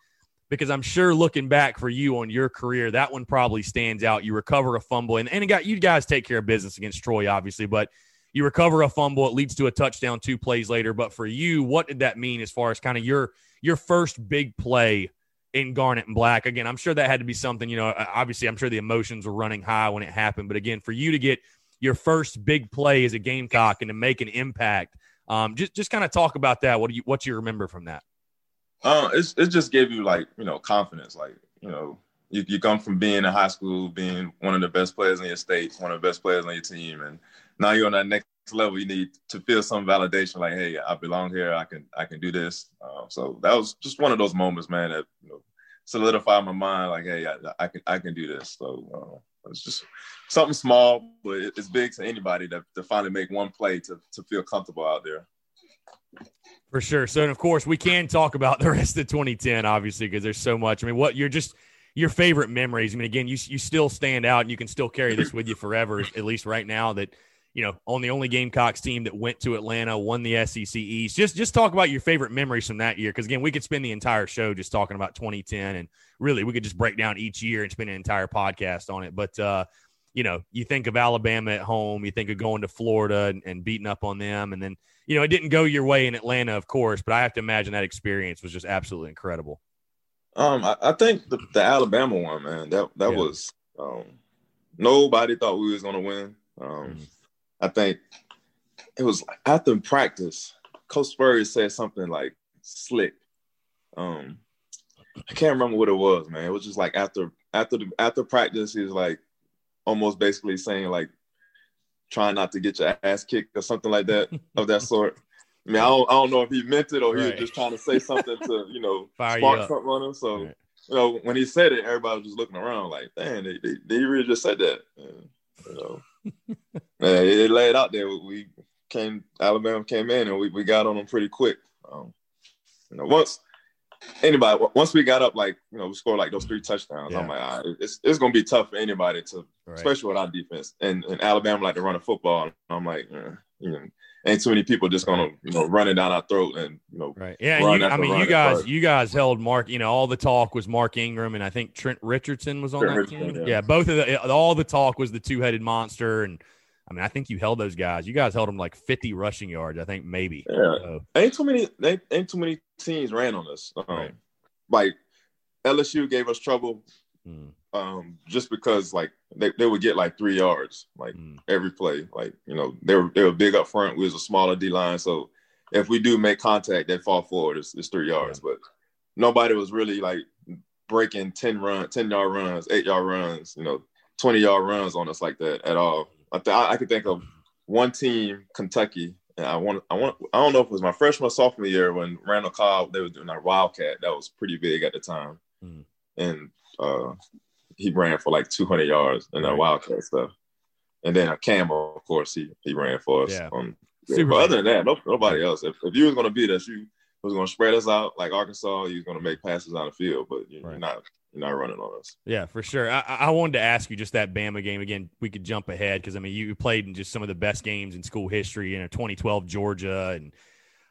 because I'm sure looking back for you on your career, that one probably stands out. You recover a fumble, and, and it got you guys take care of business against Troy, obviously, but you recover a fumble, it leads to a touchdown two plays later. But for you, what did that mean as far as kind of your your first big play in Garnet and Black. Again, I'm sure that had to be something, you know, obviously I'm sure the emotions were running high when it happened. But again, for you to get your first big play as a Gamecock and to make an impact, um, just just kind of talk about that. What do you what do you remember from that? Uh, it's it just gave you like, you know, confidence. Like, you know, you, you come from being in high school, being one of the best players in your state, one of the best players on your team, and now you're on that next level. You need to feel some validation, like, hey, I belong here. I can I can do this. Uh, so that was just one of those moments, man, that you know, solidified my mind. Like, hey, I, I can I can do this. So uh, it's just something small, but it's big to anybody to, to finally make one play to to feel comfortable out there. For sure. So, and of course, we can talk about the rest of 2010, obviously, because there's so much. I mean, what you're just your favorite memories. I mean, again, you you still stand out, and you can still carry this with you forever, at least right now. That you know, on the only Gamecocks team that went to Atlanta, won the SEC East. Just just talk about your favorite memories from that year, because again, we could spend the entire show just talking about 2010, and really, we could just break down each year and spend an entire podcast on it. But uh, you know, you think of Alabama at home, you think of going to Florida and, and beating up on them, and then you know, it didn't go your way in Atlanta, of course, but I have to imagine that experience was just absolutely incredible. Um, I, I think the, the, Alabama one, man, that that yeah. was um, nobody thought we was gonna win. Um, mm-hmm. I think it was after practice. Coach Spurrier said something like slick. Um, I can't remember what it was, man. It was just like after after the after practice, he was like almost basically saying like trying not to get your ass kicked or something like that of that sort. I mean, I don't, I don't know if he meant it or he right. was just trying to say something to, you know, Fire spark something on him. So, right. you know, when he said it, everybody was just looking around like, damn, they, they, they really just said that. And, you know, yeah, it laid out there. We came, Alabama came in and we, we got on them pretty quick. Um, you know, once anybody, once we got up, like, you know, we scored like those three touchdowns. Yeah. I'm like, right, it's, it's to be tough for anybody to, right. especially with our defense. And, and Alabama like to run a football. I'm like, eh, you know, ain't too many people just gonna you know running down our throat and you know right yeah you, I mean you guys you guys held Mark you know all the talk was Mark Ingram and I think Trent Richardson was on Trent that team yeah. yeah. both of the all the talk was the two headed monster and I mean I think you held those guys you guys held them like 50 rushing yards I think maybe yeah so. ain't too many ain't, ain't too many teams ran on us um, right. like LSU gave us trouble hmm um, just because like they, they would get like three yards like mm. every play. Like you know they were they were big up front. We was a smaller D line, so if we do make contact, they fall forward. It's, it's three yards. Yeah. nobody was really like breaking 10 run, 10 yard runs, eight yard runs, you know, 20 yard runs on us like that at all. I, th- I could think of one team, Kentucky, and I want, I want, I don't know if it was my freshman or sophomore year when Randall Cobb they were doing that Wildcat that was pretty big at the time, mm. and uh, he ran for like 200 yards in that right. Wildcat stuff, and then a Campbell, of course, he he ran for us. Yeah. Um, but other than that, no, nobody else. If, if you was going to beat us, you was going to spread us out like Arkansas. You was going to make passes on the field, but you're right. not not running on us. Yeah, for sure. I, I, wanted to ask you just that Bama game again. We could jump ahead because I mean you played in just some of the best games in school history. You know, 2012 Georgia and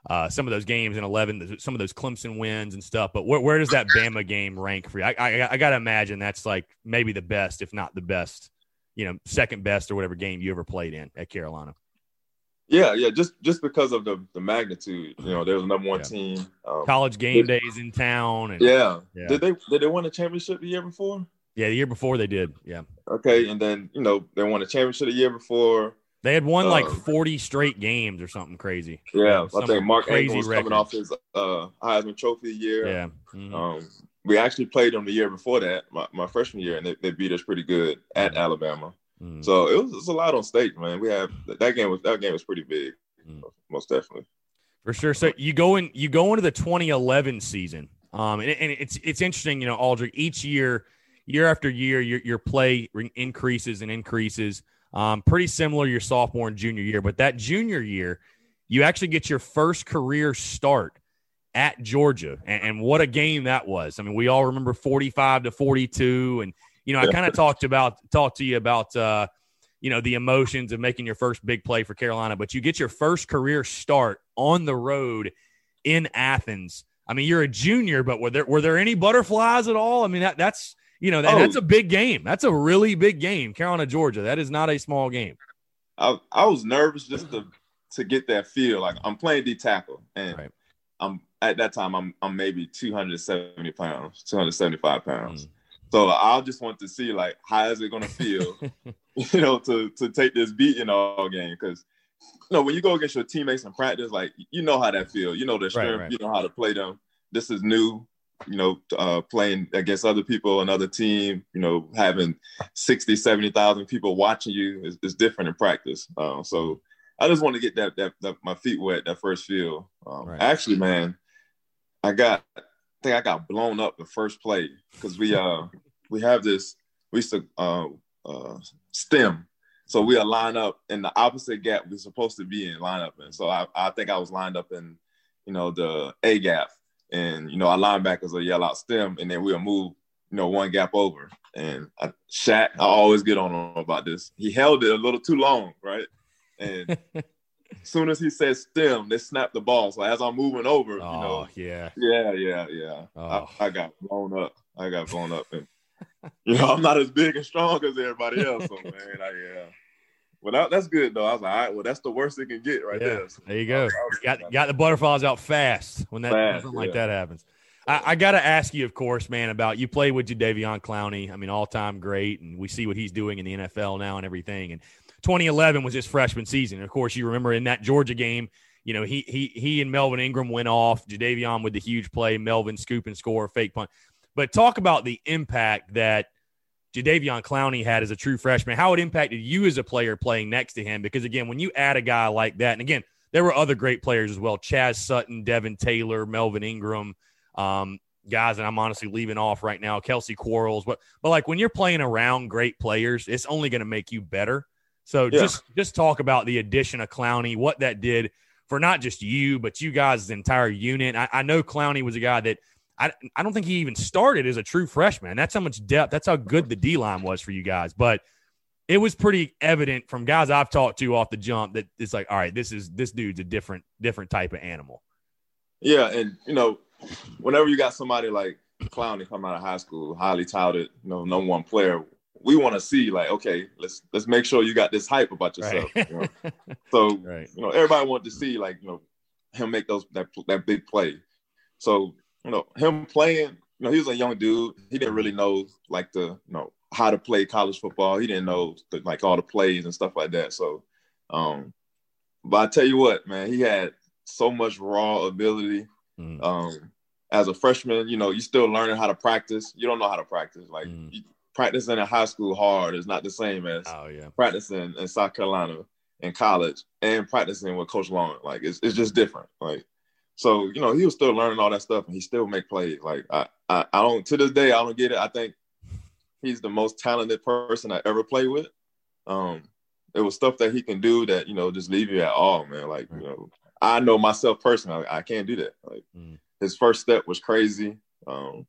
uh, some of those games in 11, some of those Clemson wins and stuff. But where, where does that Bama game rank for you? I, I, I got to imagine that's like maybe the best, if not the best, you know, second best or whatever game you ever played in at Carolina. Yeah, yeah, just just because of the the magnitude, you know, there was number one yeah. team. Um, College game days in town. And, yeah. yeah. Did they did they win a championship the year before? Yeah, the year before they did. Yeah. Okay, and then you know they won a championship the year before. They had won uh, like forty straight games or something crazy. Yeah, I think Mark Crazy was coming off his uh, Heisman Trophy year. Yeah. Mm-hmm. Um, we actually played them the year before that, my, my freshman year, and they, they beat us pretty good at. Alabama. Mm. So it was, it was, a lot on stake, man. We have that game was that game was pretty big, mm. most definitely. For sure. So you go in you go into the 2011 season, um, and, and it's it's interesting, you know, Aldrick. Each year, year after year, your your play increases and increases. Um, pretty similar your sophomore and junior year, but that junior year, you actually get your first career start at Georgia, and, and what a game that was. I mean, we all remember 45 to 42, and you know, I kind of talked about talked to you about uh, you know the emotions of making your first big play for Carolina, but you get your first career start on the road in Athens. I mean, you're a junior, but were there were there any butterflies at all? I mean, that that's you know that, oh. that's a big game. That's a really big game, Carolina, Georgia. That is not a small game. I I was nervous just to to get that feel. Like I'm playing D tackle, and right. I'm at that time I'm I'm maybe 270 pounds, 275 pounds. Mm. So I just want to see like how is it gonna feel, you know, to to take this beating all game because you know when you go against your teammates in practice, like you know how that feel, you know their strength, right, right. you know how to play them. This is new, you know, uh, playing against other people, another team, you know, having 60, 70,000 people watching you is, is different in practice. Uh, so I just want to get that, that, that, my feet wet, that first feel. Um, right. Actually, man, I got think I got blown up the first play because we uh we have this we used to uh, uh, stem, so we are lined up in the opposite gap we're supposed to be in line up in. So I, I think I was lined up in you know the A gap, and you know our linebackers will yell out stem, and then we'll move you know one gap over. And I, Shaq, I always get on him about this. He held it a little too long, right? And as soon as he says stem, they snap the ball. So as I'm moving over, oh, you know, oh, yeah, yeah, yeah, yeah, oh. I, I, got blown up. I got blown up, and you know, I'm not as big and strong as everybody else. So man, I, yeah. Well, that, that's good though. I was like, all right, well, that's the worst it can get right yeah, there. So, there you go. got got the butterflies out fast when that fast, something yeah. like that happens. I, I got to ask you, of course, man, about you play with Jadeveon Clowney. I mean, all time great, and we see what he's doing in the NFL now and everything. And 2011 was his freshman season. Of course, you remember in that Georgia game, you know, he he he and Melvin Ingram went off. Jadeveon with the huge play, Melvin scoop and score, fake punt. But talk about the impact that Jadeveon Clowney had as a true freshman, how it impacted you as a player playing next to him. Because again, when you add a guy like that, and again, there were other great players as well: Chaz Sutton, Devin Taylor, Melvin Ingram. Um, guys that I'm honestly leaving off right now, Kelsey Quarles. But but like when you're playing around great players, it's only going to make you better. So yeah. just just talk about the addition of Clowney, what that did for not just you, but you guys, the entire unit. I, I know Clowney was a guy that I, I don't think he even started as a true freshman. That's how much depth, that's how good the D line was for you guys. But it was pretty evident from guys I've talked to off the jump that it's like, all right, this is this dude's a different different type of animal. Yeah, and you know, whenever you got somebody like Clowney come out of high school, highly touted, you know, number one player, we want to see like, okay, let's let's make sure you got this hype about yourself. Right. You know? so right. you know, everybody wanted to see like you know him make those that that big play. So you know him playing. You know, he was a young dude. He didn't really know like the you know how to play college football. He didn't know the, like all the plays and stuff like that. So, um, but I tell you what, man, he had so much raw ability. Mm. Um, as a freshman, you know, you still learning how to practice. You don't know how to practice. Like Mm. you, practicing in high school hard is not the same as Oh yeah. practicing in South Carolina in college and practicing with Coach Lawing. Like it's it's just different. Like so, you know, he was still learning all that stuff and he still make plays. Like I, I, I don't to this day I don't get it. I think he's the most talented person I ever played with. Um it was stuff that he can do that, you know, just leave you at all, man. Like, you know, I know myself personally, I, can't do that. Like Mm. his first step was crazy. Um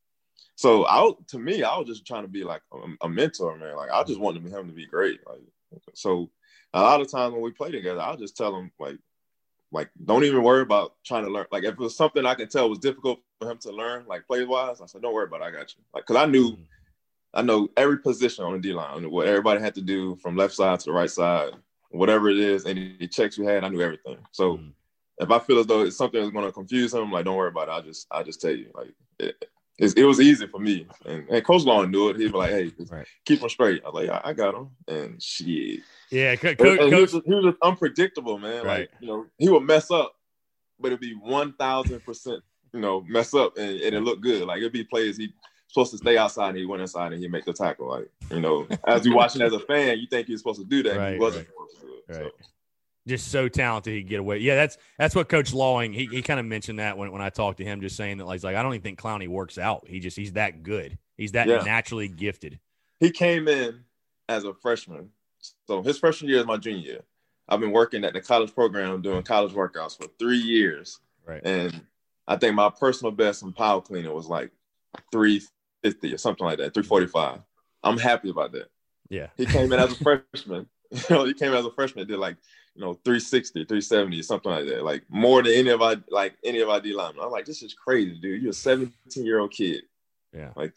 so I to me, I was just trying to be like a, a mentor, man. Like I just wanted him to be great. Like so a lot of times when we play together, I'll just tell him like like don't even worry about trying to learn. Like if it was something I can tell was difficult for him to learn, like play wise, I said, Don't worry about it, I got you. Like cause I knew Mm. I know every position on the D line, what everybody had to do from left side to the right side, whatever it is, any checks we had, I knew everything. So Mm. if I feel as though it's something that's going to confuse him, like don't worry about it. I just I just tell you, like it, it's, it was easy for me. And, and Coach Lawing knew it. He'd be like, "Hey, Right. keep him straight." I was like, "I, I got him." And shit, Yeah, co- and- co- and he, coach. was just, he was just unpredictable, man. Right. Like you know, he would mess up, but it'd be one thousand percent, you know, mess up, and, and it looked good. Like it'd be plays he supposed to stay outside, and he went inside, and he make the tackle. Like you know, as you watching as a fan, you think he's supposed to do that, Right, he wasn't right. supposed to do it. Right. So, just so talented he could get away. Yeah, that's that's what Coach Lawing he, he kind of mentioned that when, when I talked to him, just saying that like, he's like I don't even think Clowney works out. He just he's that good. He's that Yeah. naturally gifted. he came in as a freshman. So his freshman year is my junior year. I've been working at the college program doing college workouts for three years. Right. And I think my personal best in power cleaning was like 350 or something like that, 345. I'm happy about that. Yeah. He came in as a freshman. You know, he came as a freshman, did like, you know, 360, 370, something like that. Like more than any of our like any of our D linemen. I'm like, this is crazy, dude. You're a 17 year old kid. Yeah. Like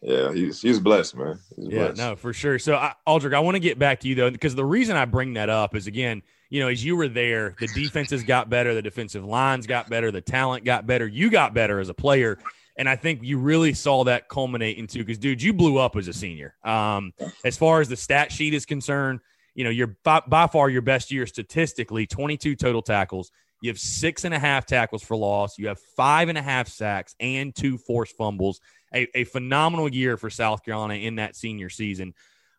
yeah, he's he's blessed, man. He's Yeah, blessed. no, for sure. So, I, Aldrick, I want to get back to you though, because the reason I bring that up is again, you know, as you were there, the defenses got better, the defensive lines got better, the talent got better, you got better as a player, and I think you really saw that culminate into because, dude, you blew up as a senior. Um, as far as the stat sheet is concerned, you know, you're by, by far your best year statistically, 22 total tackles. You have six and a half tackles for loss. You have five and a half sacks and two forced fumbles. A, a phenomenal year for South Carolina in that senior season.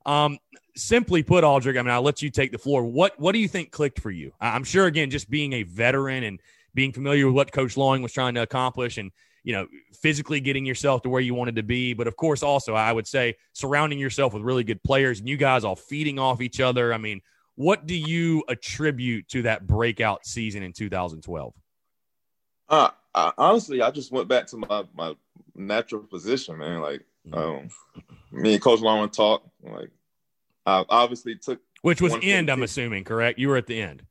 Um, simply put, Aldrick, I mean, I'll let you take the floor. What what do you think clicked for you? I'm sure again, just being a veteran and being familiar with what Coach Lawing was trying to accomplish, and you know, physically getting yourself to where you wanted to be, but of course, also I would say surrounding yourself with really good players and you guys all feeding off each other. I mean, what do you attribute to that breakout season in 2012? Uh, I, honestly, I just went back to my my natural position, man. Like, um, me and Coach Lawing talked. Like, I obviously took. Which was end, I'm assuming, correct? You were at the end.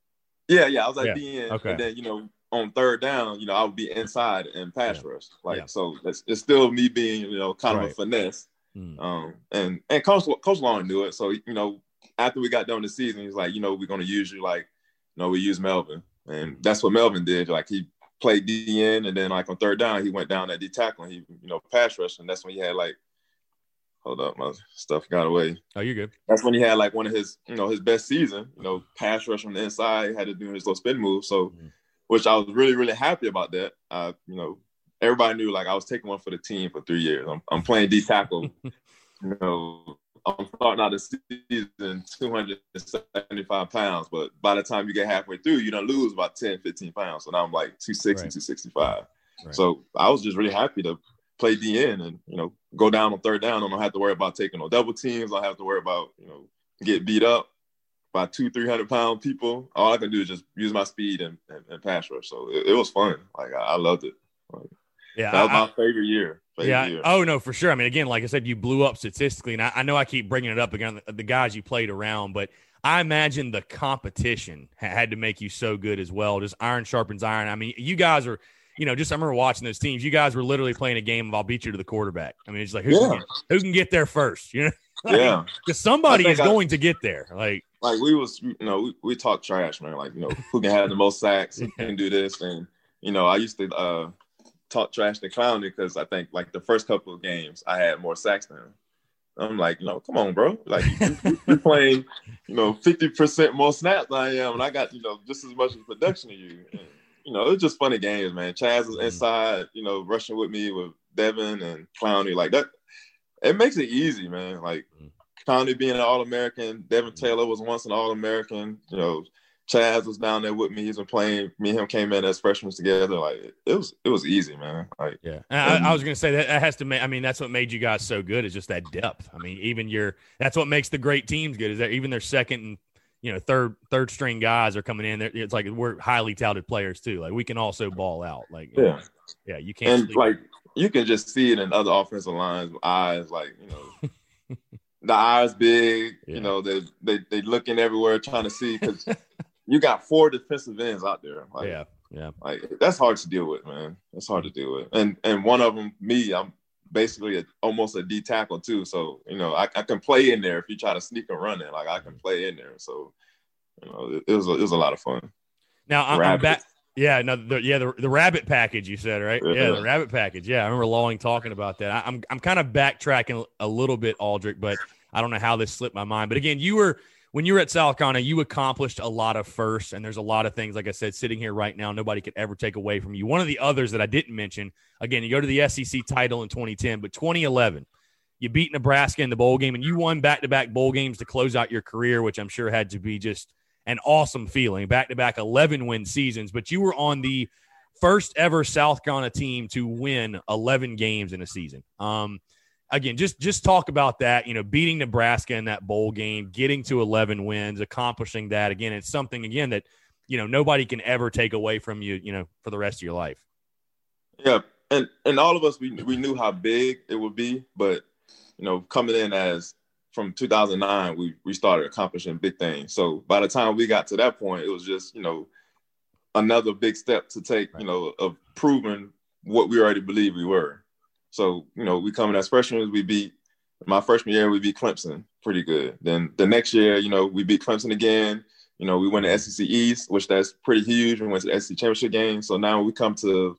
Yeah, yeah, I was at Yeah, the end, okay. and then you know, on third down, you know, I would be inside and pass rush. Like, Yeah. so that's it's still me being, you know, kind of a finesse. Mm. Um, and and Coach Coach Lawing knew it. So you know, after we got done the season, he's like, you know, we're gonna use you like, you know, we use Melvin, and that's what Melvin did. Like he played DN, and then like on third down, he went down at D tackle, and he you know pass rush, and that's when he had like, hold up, my stuff got away. Oh, you're good. That's when he had like one of his you know his best season. You know, pass rush from the inside, had to do his little spin move. So, Mhm. Which I was really really happy about that. Uh, you know. Everybody knew like I was taking one for the team for three years. I'm, I'm playing D tackle you know, I'm starting out the season 275 pounds, but by the time you get halfway through, you don't lose about 10, 15 pounds. So now I'm like 260, Right. 265. Right. So I was just really happy to play DN and, you know, go down on third down. I don't have to worry about taking no double teams. I don't have to worry about, you know, get beat up by two, 300 pound people. All I can do is just use my speed and, and, and pass rush. So it, it was fun. Like I, I loved it. Yeah. That was I- my favorite year. Favorite yeah. year. Oh no, for sure. I mean, again, like I said, you blew up statistically, and I, I know I keep bringing it up again. The, the guys you played around, but I imagine the competition ha- had to make you so good as well. Just iron sharpens iron. I mean, you guys are. You know, just I remember watching those teams. You guys were literally playing a game of "I'll beat you to the quarterback." I mean, it's like who, can, get, who can get there first? You know, Like, yeah. because somebody is I- going to get there. Like, like we was you know we, we talk trash man like you know who can have the most sacks who can do this and you know i used to uh talk trash to clowney because i think like the first couple of games i had more sacks than him i'm like you know come on bro like you- you're playing you know 50% more snaps than i am and i got you know just as much as production as you and you know, it's just funny games, man. Chaz was Mhm. inside, you know, rushing with me with Devin and Clowney. Like that, it makes it easy, man. Like Clowney being an All American, Devin Mhm. Taylor was once an All American. You know, Chaz was down there with me. He's been playing. Me and him came in as freshmen together. Like it was, it was easy, man. Like Yeah, and I, I was going to say that, that has to make. I mean, that's what made you guys so good is just that depth. I mean, even your that's what makes the great teams good is that even their second and you know third third string guys are coming in. They're, it's like we're highly touted players too. Like we can also ball out. Like you know, yeah, yeah, you can't. and sleep. like you can just see it in other offensive lines eyes. Like you know, the eyes big. Yeah. You know, they they they looking everywhere trying to see because you got four defensive ends out there. Like, yeah, yeah, Like that's hard to deal with, man. That's hard to deal with. And and one of them, me, I'm basically a, almost a D tackle too. So you know, I, I can play in there if you try to sneak and run it. Like I can mm-hmm. play in there. So you know, it, it was a, it was a lot of fun. Now I'm, I'm back. Yeah, no, the, yeah, the, the rabbit package you said right? Yeah, the rabbit package. Yeah, I remember Lawing talking about that. I, I'm I'm kind of backtracking a little bit, Aldrick, but I don't know how this slipped my mind. But again, you were when you were at South Carolina, you accomplished a lot of firsts, and there's a lot of things. Like I said, sitting here right now, nobody could ever take away from you. One of the others that I didn't mention, again, you go to the SEC title in 2010, but 2011. You beat Nebraska in the bowl game, and you won back-to-back bowl games to close out your career, which I'm sure had to be just an awesome feeling. Back-to-back 11 win seasons, but you were on the first ever South Carolina team to win 11 games in a season. Um, again, just just talk about that. You know, beating Nebraska in that bowl game, getting to 11 wins, accomplishing that. Again, it's something again that you know nobody can ever take away from you. You know, for the rest of your life. Yeah, and and all of us we we knew how big it would be, but you know, coming in as from 2009, we we started accomplishing big things. So by the time we got to that point, it was just you know another big step to take. You know, of proving what we already believed we were. So you know, we coming as freshmen, we beat my freshman year, we beat Clemson pretty good. Then the next year, you know, we beat Clemson again. You know, we went to SEC East, which that's pretty huge. We went to the SEC championship game. So now we come to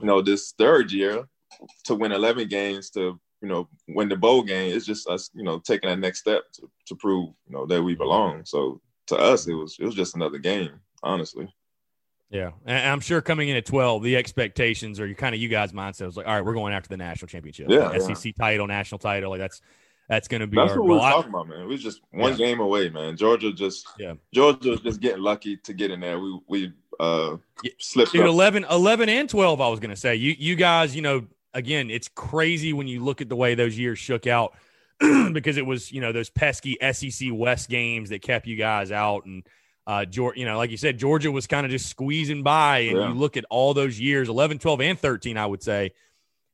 you know, this third year to win 11 games to, you know, win the bowl game. It's just us, you know, taking that next step to, to prove, you know, that we belong. So to us, it was, it was just another game, honestly. Yeah, and I'm sure coming in at 12, the expectations or kind of you guys' mindset was like, all right, we're going after the national championship, Yeah, Like, yeah. SEC title, national title, like that's that's going to be That's our what were talking about, man. We was just one Yeah. game away, man. Georgia just, Yeah. Georgia was just getting lucky to get in there. We, we, uh, slipped Dude, up. 11, 11 and 12, I was going to say. You you guys, you know, again, it's crazy when you look at the way those years shook out because it was, you know, those pesky SEC West games that kept you guys out. And, uh, Georgia, you know, like you said, Georgia was kind of just squeezing by. And Yeah. you look at all those years 11, 12, and 13, I would say.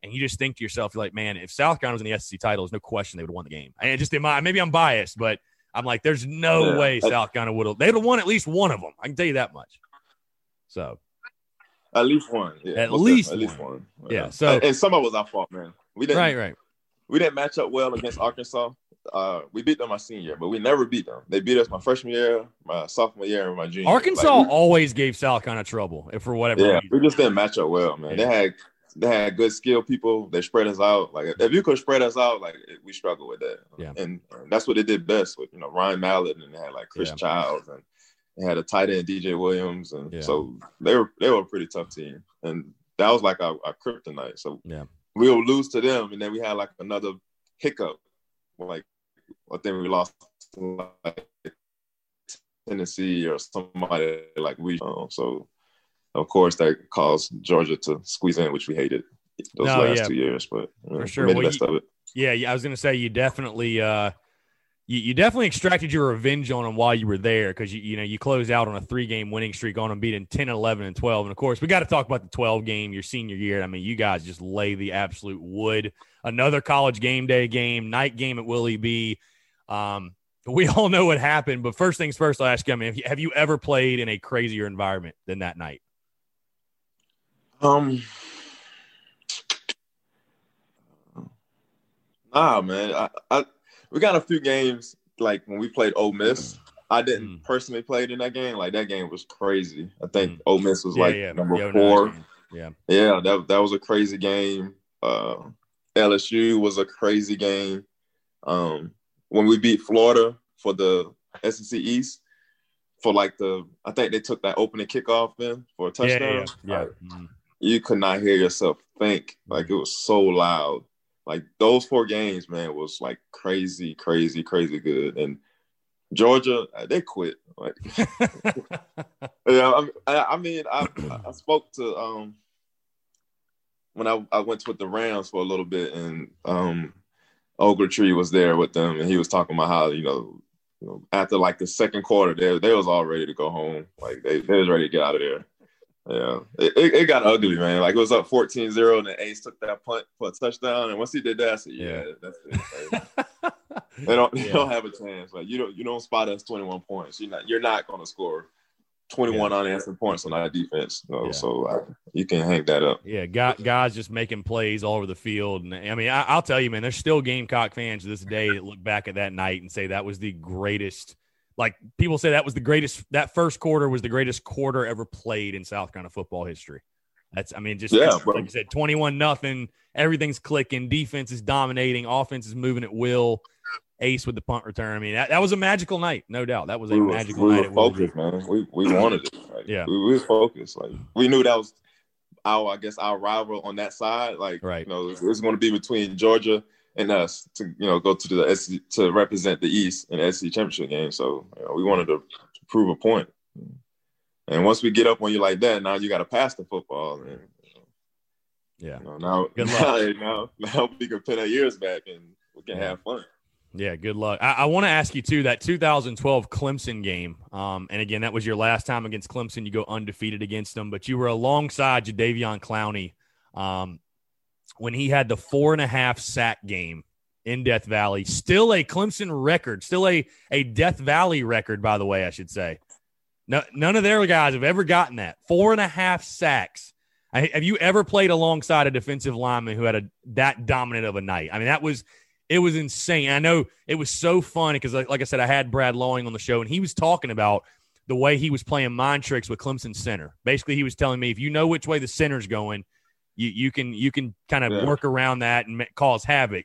And you just think to yourself, you're like, man, if South Carolina was in the SEC title, there's no question they would have won the game. And just in my, maybe I'm biased, but I'm like, there's no Yeah. way South Carolina would have. They'd have won at least one of them. I can tell you that much. So At least one. Yeah, At least at least one. one. Yeah, so- and, some of it was our fault, man. We didn't, right, right. we didn't match up well against Arkansas. Uh, we beat them my senior year, but we never beat them. They beat us my freshman year, my sophomore year, and my junior. year. Arkansas Like, always gave South kind of trouble if for whatever yeah, reason. we just didn't match up well, man. Yeah. They had they had good skill people. They spread us out. Like if you could spread us out, like we struggle with that. Yeah. and that's what they did best with you know Ryan Mallett, and they had like Chris Yeah. Childs, and they had a tight end DJ Williams, and Yeah. so they were they were a pretty tough team, and that was like our, our kryptonite. So Yeah. we will lose to them, and then we had like another hiccup, like I think we lost to, like Tennessee or somebody like we. uh, so of course that caused Georgia to squeeze in, which we hated those No, last yeah. two years. But know, For sure. made the Well, best you- of it. Yeah, yeah, I was gonna say you definitely uh you, you definitely extracted your revenge on them while you were there because you you know you closed out on a three game winning streak on them beating 10 11 and 12 and of course we got to talk about the 12 game your senior year. I mean you guys just lay the absolute wood. Another college game day game night game at willie b. Um we all know what happened but first things first i'll ask you i mean have you, have you ever played in a crazier environment than that night? Um, nah, man. I, I we got a few games like when we played Ole Miss. I didn't Mm. personally play in that game. Like that game was crazy. I think Mm. Ole Miss was yeah like yeah number Yo, four. yeah Yeah, that that was a crazy game. Uh, LSU was a crazy game. Um, when we beat Florida for the SEC East, for like the I think they took that opening kickoff in for a touchdown. Yeah, yeah, yeah. Like, Mm-hmm. you could not hear yourself think. Like it was so loud. Like those four games, man, was like crazy, crazy, crazy good. And Georgia, uh, they quit. Like, yeah, I, I, I mean, I, I spoke to um when I, I went with the Rams for a little bit, and um Ogletree was there with them, and he was talking about how you know, you know after like the second quarter, they they was all ready to go home. Like they, they was ready to get out of there. Yeah, it, it, it got ugly, man. Like it was up 14-0, and then Ace took that punt for a touchdown. And once he did that, I said, "Yeah, that's it." Like, they don't, they Yeah. don't have a chance. Like you don't, you don't spot us twenty-one points. You're not, you're not going to score twenty-one unanswered points on our defense. Yeah. So you can hang that up. Yeah, guy, guys just making plays all over the field. And I mean, I, I'll tell you, man, there's still Gamecock fans to this day that look back at that night and say that was the greatest. Like people say that was the greatest. That first quarter was the greatest quarter ever played in South Carolina football history. That's, I mean, just Yeah, it's- bro. like you said, 21 nothing. Everything's clicking. Defense is dominating. Offense is moving at will. Ace with the punt return. I mean, that, that was a magical night, no doubt. That was a were, magical we night. were focused, man. We we wanted it. Like, Yeah. we, we were focused. Like we knew that was our, I guess, our rival on that side. Like, Right. you know, it was going to be between Georgia and us to, you know, go to the SC, to represent the East in the SC championship game. So you know, we wanted to, to prove a point. And once we get up on you like that, now you got to pass the football. And, Yeah. you know, now, Good luck. now, now we can put our years back and we can have fun. Yeah, good luck. I, I want to ask you too that 2012 Clemson game. Um, and again, that was your last time against Clemson. You go undefeated against them, but you were alongside Jadeveon Clowney um, when he had the four and a half sack game in Death Valley. Still a Clemson record, still a a Death Valley record, by the way, I should say. No, none of their guys have ever gotten that four and a half sacks. I, have you ever played alongside a defensive lineman who had a that dominant of a night? I mean, that was it was insane. I know it was so fun because, like, like I said, I had Brad Lawing on the show, and he was talking about the way he was playing mind tricks with Clemson center. Basically, he was telling me if you know which way the center's going, you you can you can kind of Yeah. work around that and cause havoc.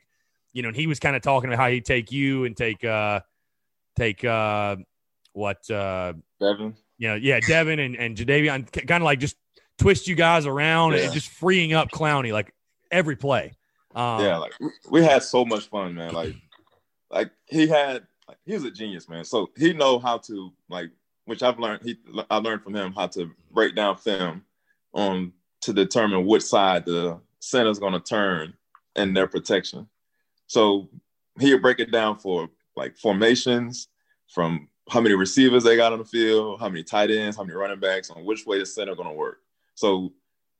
You know, and he was kind of talking about how he'd take you and take uh take uh what uh Devin. you know, yeah, Devin and, and Jadeveon kind of like just twist you guys around Yeah. and just freeing up Clowney like every play. Um, yeah, like we- had so much fun, man. Like, like he had, like, he was a genius, man. So he know how to like, which I've learned. He, I learned from him how to break down film, um, to determine which side the center's going to turn in their protection. So he'll break it down for like formations, from how many receivers they got on the field, how many tight ends, how many running backs, on which way the center is going to work. So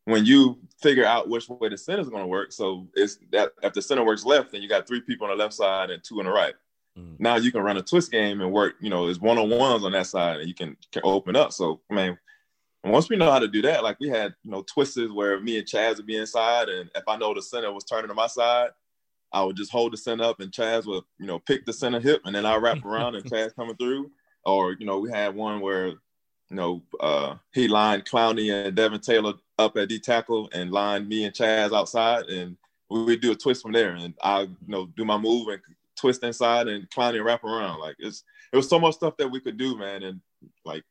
when you figure out which way the center is going to work, so it's that if the center works left, then you got three people on the left side and two on the right. Mhm. Now you can run a twist game and work. You know, it's one on ones on that side, and you can, can open up. So man, once we know how to do that, like we had, you know, twists where me and Chaz would be inside, and if I know the center was turning to my side, I would just hold the center up, and Chaz would, you know, pick the center hip, and then I wrap around and Chaz coming through. Or you know, we had one where, you know, uh, he lined Clowney and Devin Taylor up at D tackle and lined me and Chaz outside, and we would do a twist from there, and I, you know, do my move and twist inside and Clowney wrap around. Like it's it was so much stuff that we could do, man, and like,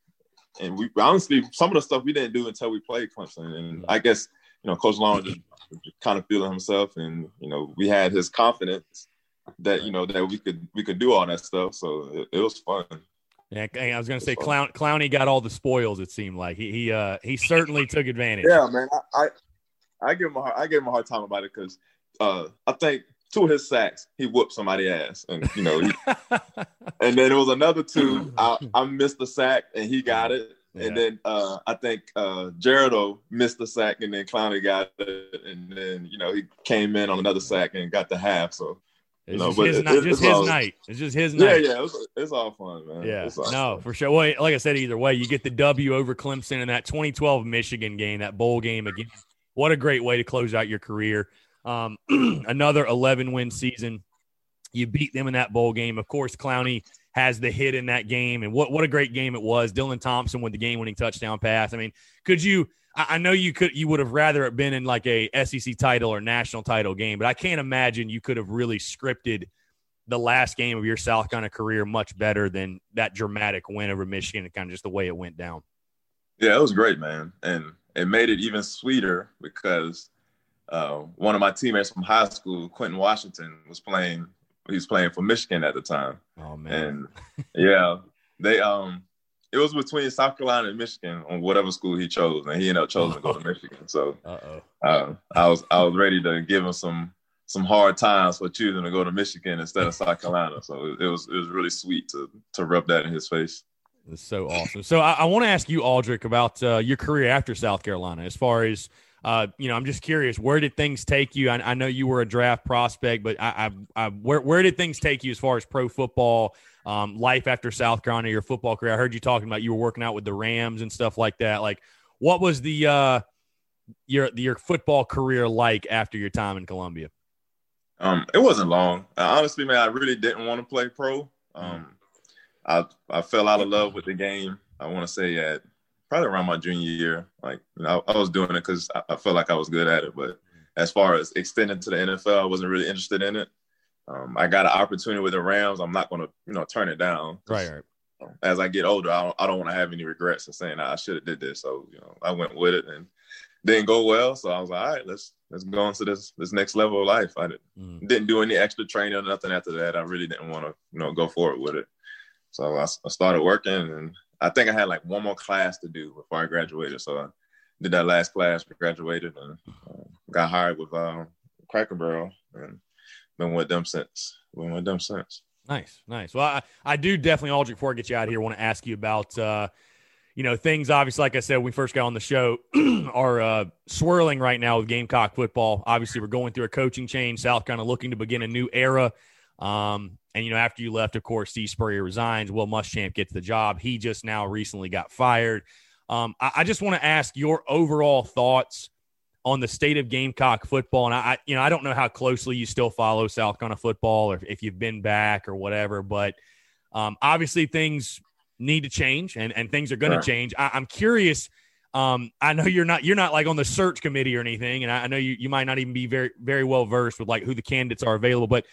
and we honestly some of the stuff we didn't do until we played Clemson, and I guess you know Coach Lawing just kind of feeling himself, and you know we had his confidence that you know that we could we could do all that stuff, so it, it was fun. Yeah, I was going to say Clown, Clowney got all the spoils. It seemed like he he uh, he certainly took advantage. Yeah, man. I, I I give him a hard, I give him a hard time about it because uh, I think two of his sacks he whooped somebody ass, and you know, he, and then it was another two I, I missed the sack and he got it, Yeah. and then uh, I think uh, Gerardo missed the sack and then Clowney got it, and then you know he came in on another sack and got the half. So It's No, just but his, it- night, it- just it's his all- night. It's just his yeah, night. yeah, it was, it's all fun, man. Yeah, It's all no, fun. for sure. Well, like I said, either way, you get the W over Clemson in that 2012 Michigan game, that bowl game again. What a great way to close out your career. Um, another 11 win season. You beat them in that bowl game. Of course, Clowney has the hit in that game, and what what a great game it was. Dylan Thompson with the game winning touchdown pass. I mean, could you? I know you could. You would have rather it been in like a SEC title or national title game, but I can't imagine you could have really scripted the last game of your South Carolina career much better than that dramatic win over Michigan and kind of just the way it went down? Yeah, it was great, man. And it made it even sweeter because uh, one of my teammates from high school, Quinton Washington, was playing. He was playing for Michigan at the time. Oh man! And yeah, they um, it was between South Carolina and Michigan on whatever school he chose, and he ended up choosing to go to Michigan. So uh, I was I was ready to give him some some hard times for choosing to go to Michigan instead of South Carolina. So it was it was really sweet to to rub that in his face. It's so awesome. So I, I want to ask you, Aldrick, about uh, your career after South Carolina. As far as uh, you know, I'm just curious, where did things take you? I, I know you were a draft prospect, but I, I, I, where where did things take you as far as pro football, um, life after South Carolina, your football career? I heard you talking about you were working out with the Rams and stuff like that. Like, what was the uh, your your football career like after your time in Columbia? Um, it wasn't long. Uh, honestly, man, I really didn't want to play pro. Um, I I fell out of love with the game. I want to say at probably around my junior year. Like you know, I, I was doing it because I, I, felt like I was good at it. But as far as extending to the NFL, I wasn't really interested in it. Um, I got an opportunity with the Rams. I'm not going to you know turn it down. Right. right. As I get older, I don't, I don't want to have any regrets of saying I should have did this. So you know, I went with it and didn't go well. So I was like, all right, let's let's go on to this this next level of life. I didn't, mm. didn't do any extra training or nothing after that. I really didn't want to you know go forward with it. So I, I, started working, and I think I had like one more class to do before I graduated. So I did that last class, graduated, and uh, got hired with um, Cracker Barrel, and been with them since. Been with them since. Nice, nice. Well, I, I do definitely, Aldrick, before I get you out here, want to ask you about, uh, you know, things obviously, like I said, when we first got on the show, are uh, swirling right now with Gamecock football. Obviously, we're going through a coaching change. South kind of looking to begin a new era. Um, and, you know, after you left, of course, Steve Spurrier resigns. Will Muschamp gets the job. He just now recently got fired. Um, I, I, just want to ask your overall thoughts on the state of Gamecock football. And I, you know, I don't know how closely you still follow South Carolina football or if you've been back or whatever, but um, obviously things need to change and, and things are going to sure. change. I, am curious. Um, I know you're not you're not like on the search committee or anything, and I, I know you, you might not even be very very well versed with like who the candidates are available. But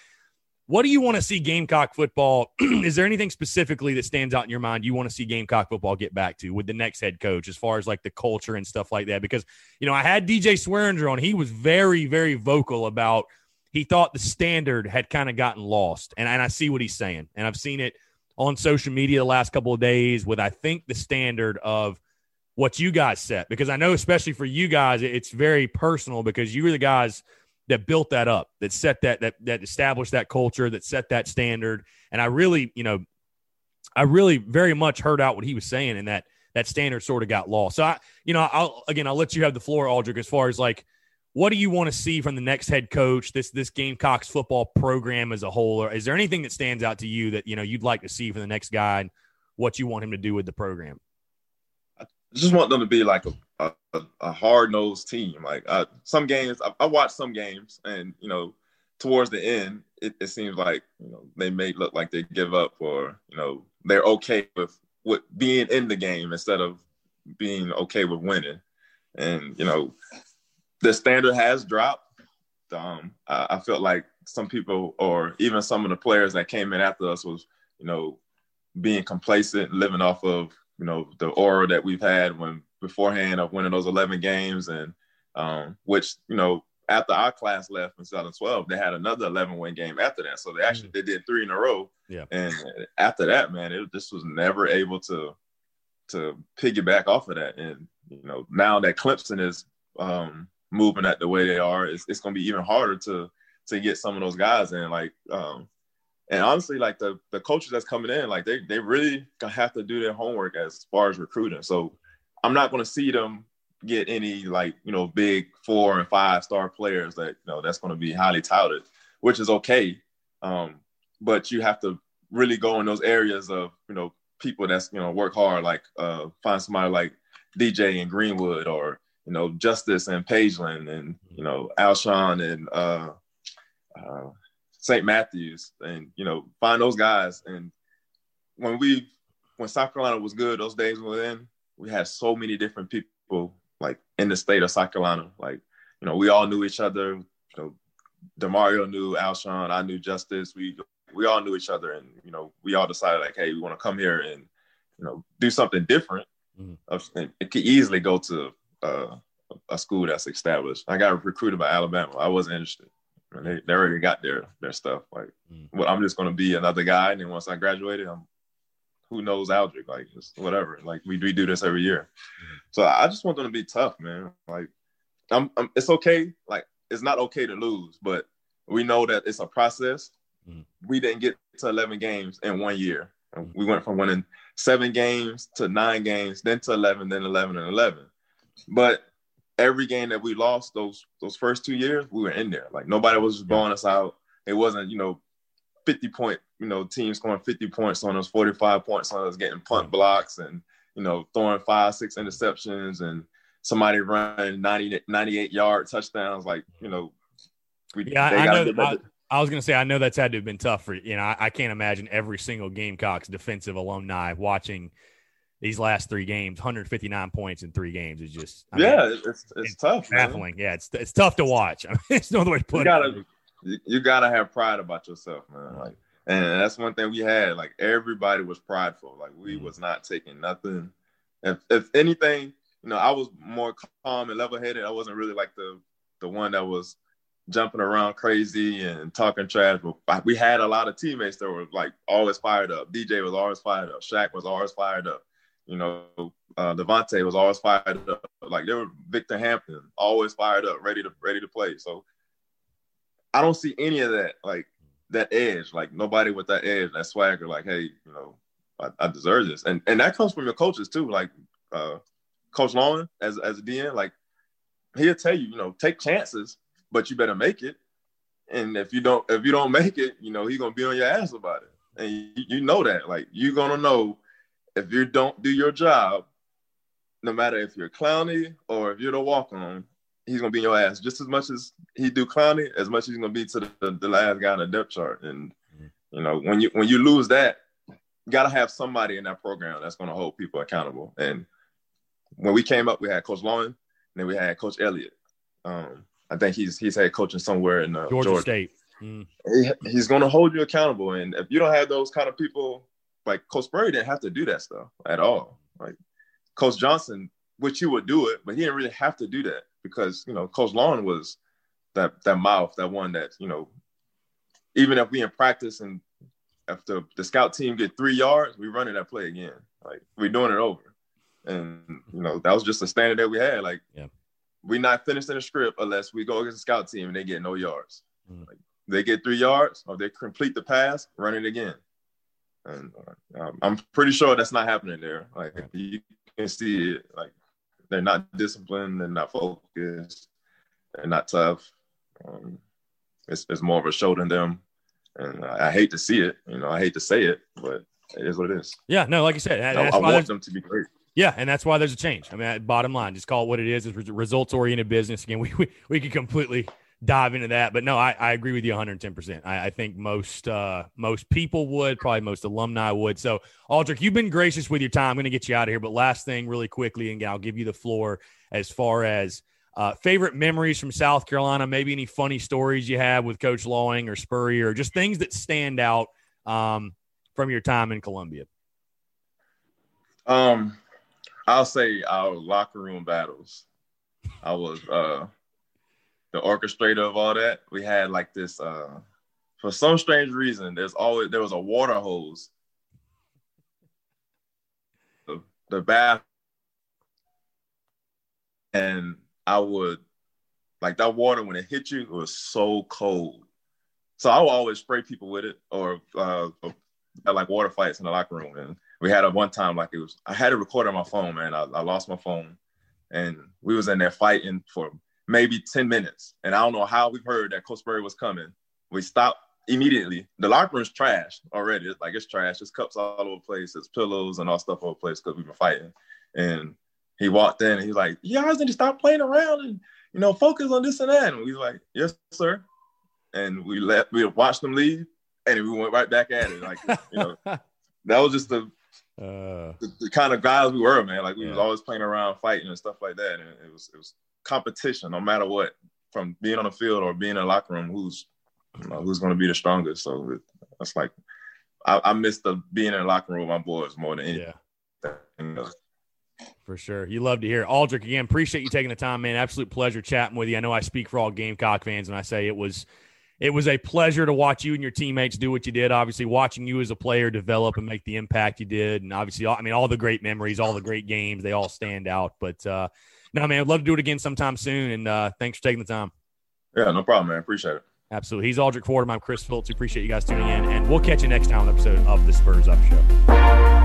what do you want to see Gamecock football? is there anything specifically that stands out in your mind you want to see Gamecock football get back to with the next head coach as far as like the culture and stuff like that? Because, you know, I had DJ Swearinger on. He was very, very vocal about he thought the standard had kind of gotten lost. And, and I see what he's saying. And I've seen it on social media the last couple of days with, I think, the standard of what you guys set. Because I know, especially for you guys, it's very personal because you were the guys – that built that up, that set that that that established that culture, that set that standard. And I really, you know, I really very much heard out what he was saying, and that that standard sort of got lost. So I, you know, I'll again, I'll let you have the floor, Aldrick, as far as like what do you want to see from the next head coach, this this Gamecocks football program as a whole, or is there anything that stands out to you that you know you'd like to see from the next guy and what you want him to do with the program? I just want them to be like a, a, a hard nosed team. Like uh, some games, I, I watched some games, and you know, towards the end, it, it, seems like you know they may look like they give up, or you know, they're okay with with being in the game instead of being okay with winning. And you know, the standard has dropped. Um, I, I felt like some people, or even some of the players that came in after us, was you know being complacent, living off of you know the aura that we've had when beforehand of winning those 11 games and um, which you know after our class left in 2012 they had another 11 win game after that. So they actually they did three in a row. Yeah. And after that man it just was never able to to piggyback off of that. And you know now that clemson is um, moving at the way they are it's, it's going to be even harder to to get some of those guys in. Like um, and honestly, like the the coaches that's coming in, like they they really have to do their homework as far as recruiting. So I'm not going to see them get any like you know big four and five star players that you know that's going to be highly touted, which is okay. Um, but you have to really go in those areas of you know people that's you know work hard, like uh, find somebody like DJ and Greenwood or you know Justice and Pageland and you know Alshon and uh, uh, St. Matthews and you know find those guys. And when we when South Carolina was good, those days were in we had so many different people like in the state of South Carolina. Like, you know, we all knew each other. You know, Damario knew Alshon, I knew Justice. We we all knew each other, and you know, we all decided like, hey, we want to come here and you know do something different. Mm-hmm. It could easily go to uh, a school that's established. I got recruited by Alabama. I wasn't interested. They, they already got their their stuff. Like, mm. well, I'm just gonna be another guy, and then once I graduated, I'm who knows Aldrick, like just whatever. Like we, we do this every year. Mm. So I just want them to be tough, man. Like, I'm, I'm, it's okay. Like it's not okay to lose, but we know that it's a process. Mm. We didn't get to 11 games in one year. Mm. We went from winning seven games to nine games, then to 11, then 11 and 11. But every game that we lost those those first two years, we were in there. Like nobody was blowing us out. It wasn't, you know, 50 point, you know, teams scoring 50 points on us, 45 points on us, getting punt mm. blocks and, you know, throwing five, six interceptions and somebody running 90, 98 yard touchdowns. Like, you know, we, yeah, I know. I, I, was going to say, I know that's had to have been tough for, you know, I, I can't imagine every single Gamecocks defensive alumni watching – these last three games, 159 points in three games is just I yeah, mean, it's, it's, it's tough, baffling. Man. Yeah, it's it's tough to watch. I mean, it's no other way to put you gotta, it. You, gotta have pride about yourself, man. Like, and that's one thing we had. Like everybody was prideful. Like we mm-hmm. was not taking nothing. If if anything, you know, I was more calm and level headed. I wasn't really like the the one that was jumping around crazy and talking trash. But we had a lot of teammates that were like always fired up. DJ was always fired up. Shaq was always fired up. You know, uh, DeVonte was always fired up. Like they were Victor Hampton, always fired up, ready to ready to play. So I don't see any of that, like that edge, like nobody with that edge, that swagger. Like, hey, you know, I, I deserve this, and and that comes from your coaches too. Like uh, Coach Lawing, as as a DN, like he'll tell you, you know, take chances, but you better make it. And if you don't, if you don't make it, you know, he's gonna be on your ass about it. And you, you know that, like you're gonna know if you don't do your job, no matter if you're Clowney or if you're the walk on, he's gonna be in your ass just as much as he do Clowney, as much as he's gonna be to the, the last guy on the depth chart. And mm-hmm. you know, when you when you lose that, you gotta have somebody in that program that's gonna hold people accountable. And when we came up, we had Coach Lawing, and then we had Coach Elliott. Um, I think he's he's had coaching somewhere in uh, Georgia, Georgia, State. Mm. He, he's going to hold you accountable, and if you don't have those kind of people like Coach Spurrier didn't have to do that stuff at all. Like Coach Johnson, which he would do it, but he didn't really have to do that because you know Coach Lawing was that that mouth, that one that you know, even if we in practice and if the, the scout team get three yards, we running that play again. Like we're doing it over, and you know that was just a standard that we had. Like yeah. we're not finishing the script unless we go against the scout team and they get no yards. Mm. Like, they get three yards or they complete the pass, run it again and um, I'm pretty sure that's not happening there. Like you can see it. Like they're not disciplined, they're not focused, they're not tough. Um, it's, it's more of a show than them, and I, I, hate to see it. You know, I hate to say it, but it is what it is. Yeah, no, like you said, I, I want them to be great. Yeah, and that's why there's a change. I mean, bottom line, just call it what it is. It's results oriented business. Again, we, we we could completely dive into that. But no, I, I agree with you 110%. I, I think most uh, most people would, probably most alumni would. So, Aldrick, you've been gracious with your time. I'm going to get you out of here. But last thing, really quickly, and I'll give you the floor as far as uh, favorite memories from South Carolina, maybe any funny stories you have with Coach Lawing or Spurrier, or just things that stand out um, from your time in Columbia. Um, I'll say our locker room battles. I was uh the orchestrator of all that, we had like this uh for some strange reason, there's always there was a water hose. The, the bath and I would like that water when it hit you it was so cold. So I would always spray people with it or uh like water fights in the locker room. And we had a one time like it was I had it recorded on my phone, man. I, I lost my phone and we was in there fighting for maybe 10 minutes. And I don't know how we've heard that Coach Spurrier was coming. We stopped immediately. The locker room's trash already. It's like it's trash. There's cups all over the place. There's pillows and all stuff all over the place because we've been fighting. And he walked in and he's like, You guys need to stop playing around and you know, focus on this and that. And we was like, Yes, sir. And we left, we watched them leave and we went right back at it. Like, you know, that was just the uh, the, the, kind of guys we were, man. Like we yeah. was always playing around, fighting and stuff like that. And it was it was competition, no matter what, from being on the field or being in the locker room, who's you know, who's going to be the strongest. So it, that's like I, I miss the being in the locker room with my boys more than anything. Yeah. For sure. You love to hear. Aldrick. again, appreciate you taking the time, man. Absolute pleasure chatting with you. I know I speak for all Gamecock fans when I say it was it was a pleasure to watch you and your teammates do what you did. Obviously, watching you as a player develop and make the impact you did. And obviously, I mean, all the great memories, all the great games, they all stand out. But uh no, man, I'd love to do it again sometime soon. And uh thanks for taking the time. Yeah, no problem, man. Appreciate it. Absolutely. He's Aldrick Fordham. I'm Chris Phillips. We appreciate you guys tuning in. And we'll catch you next time on episode of the Spurs Up Show.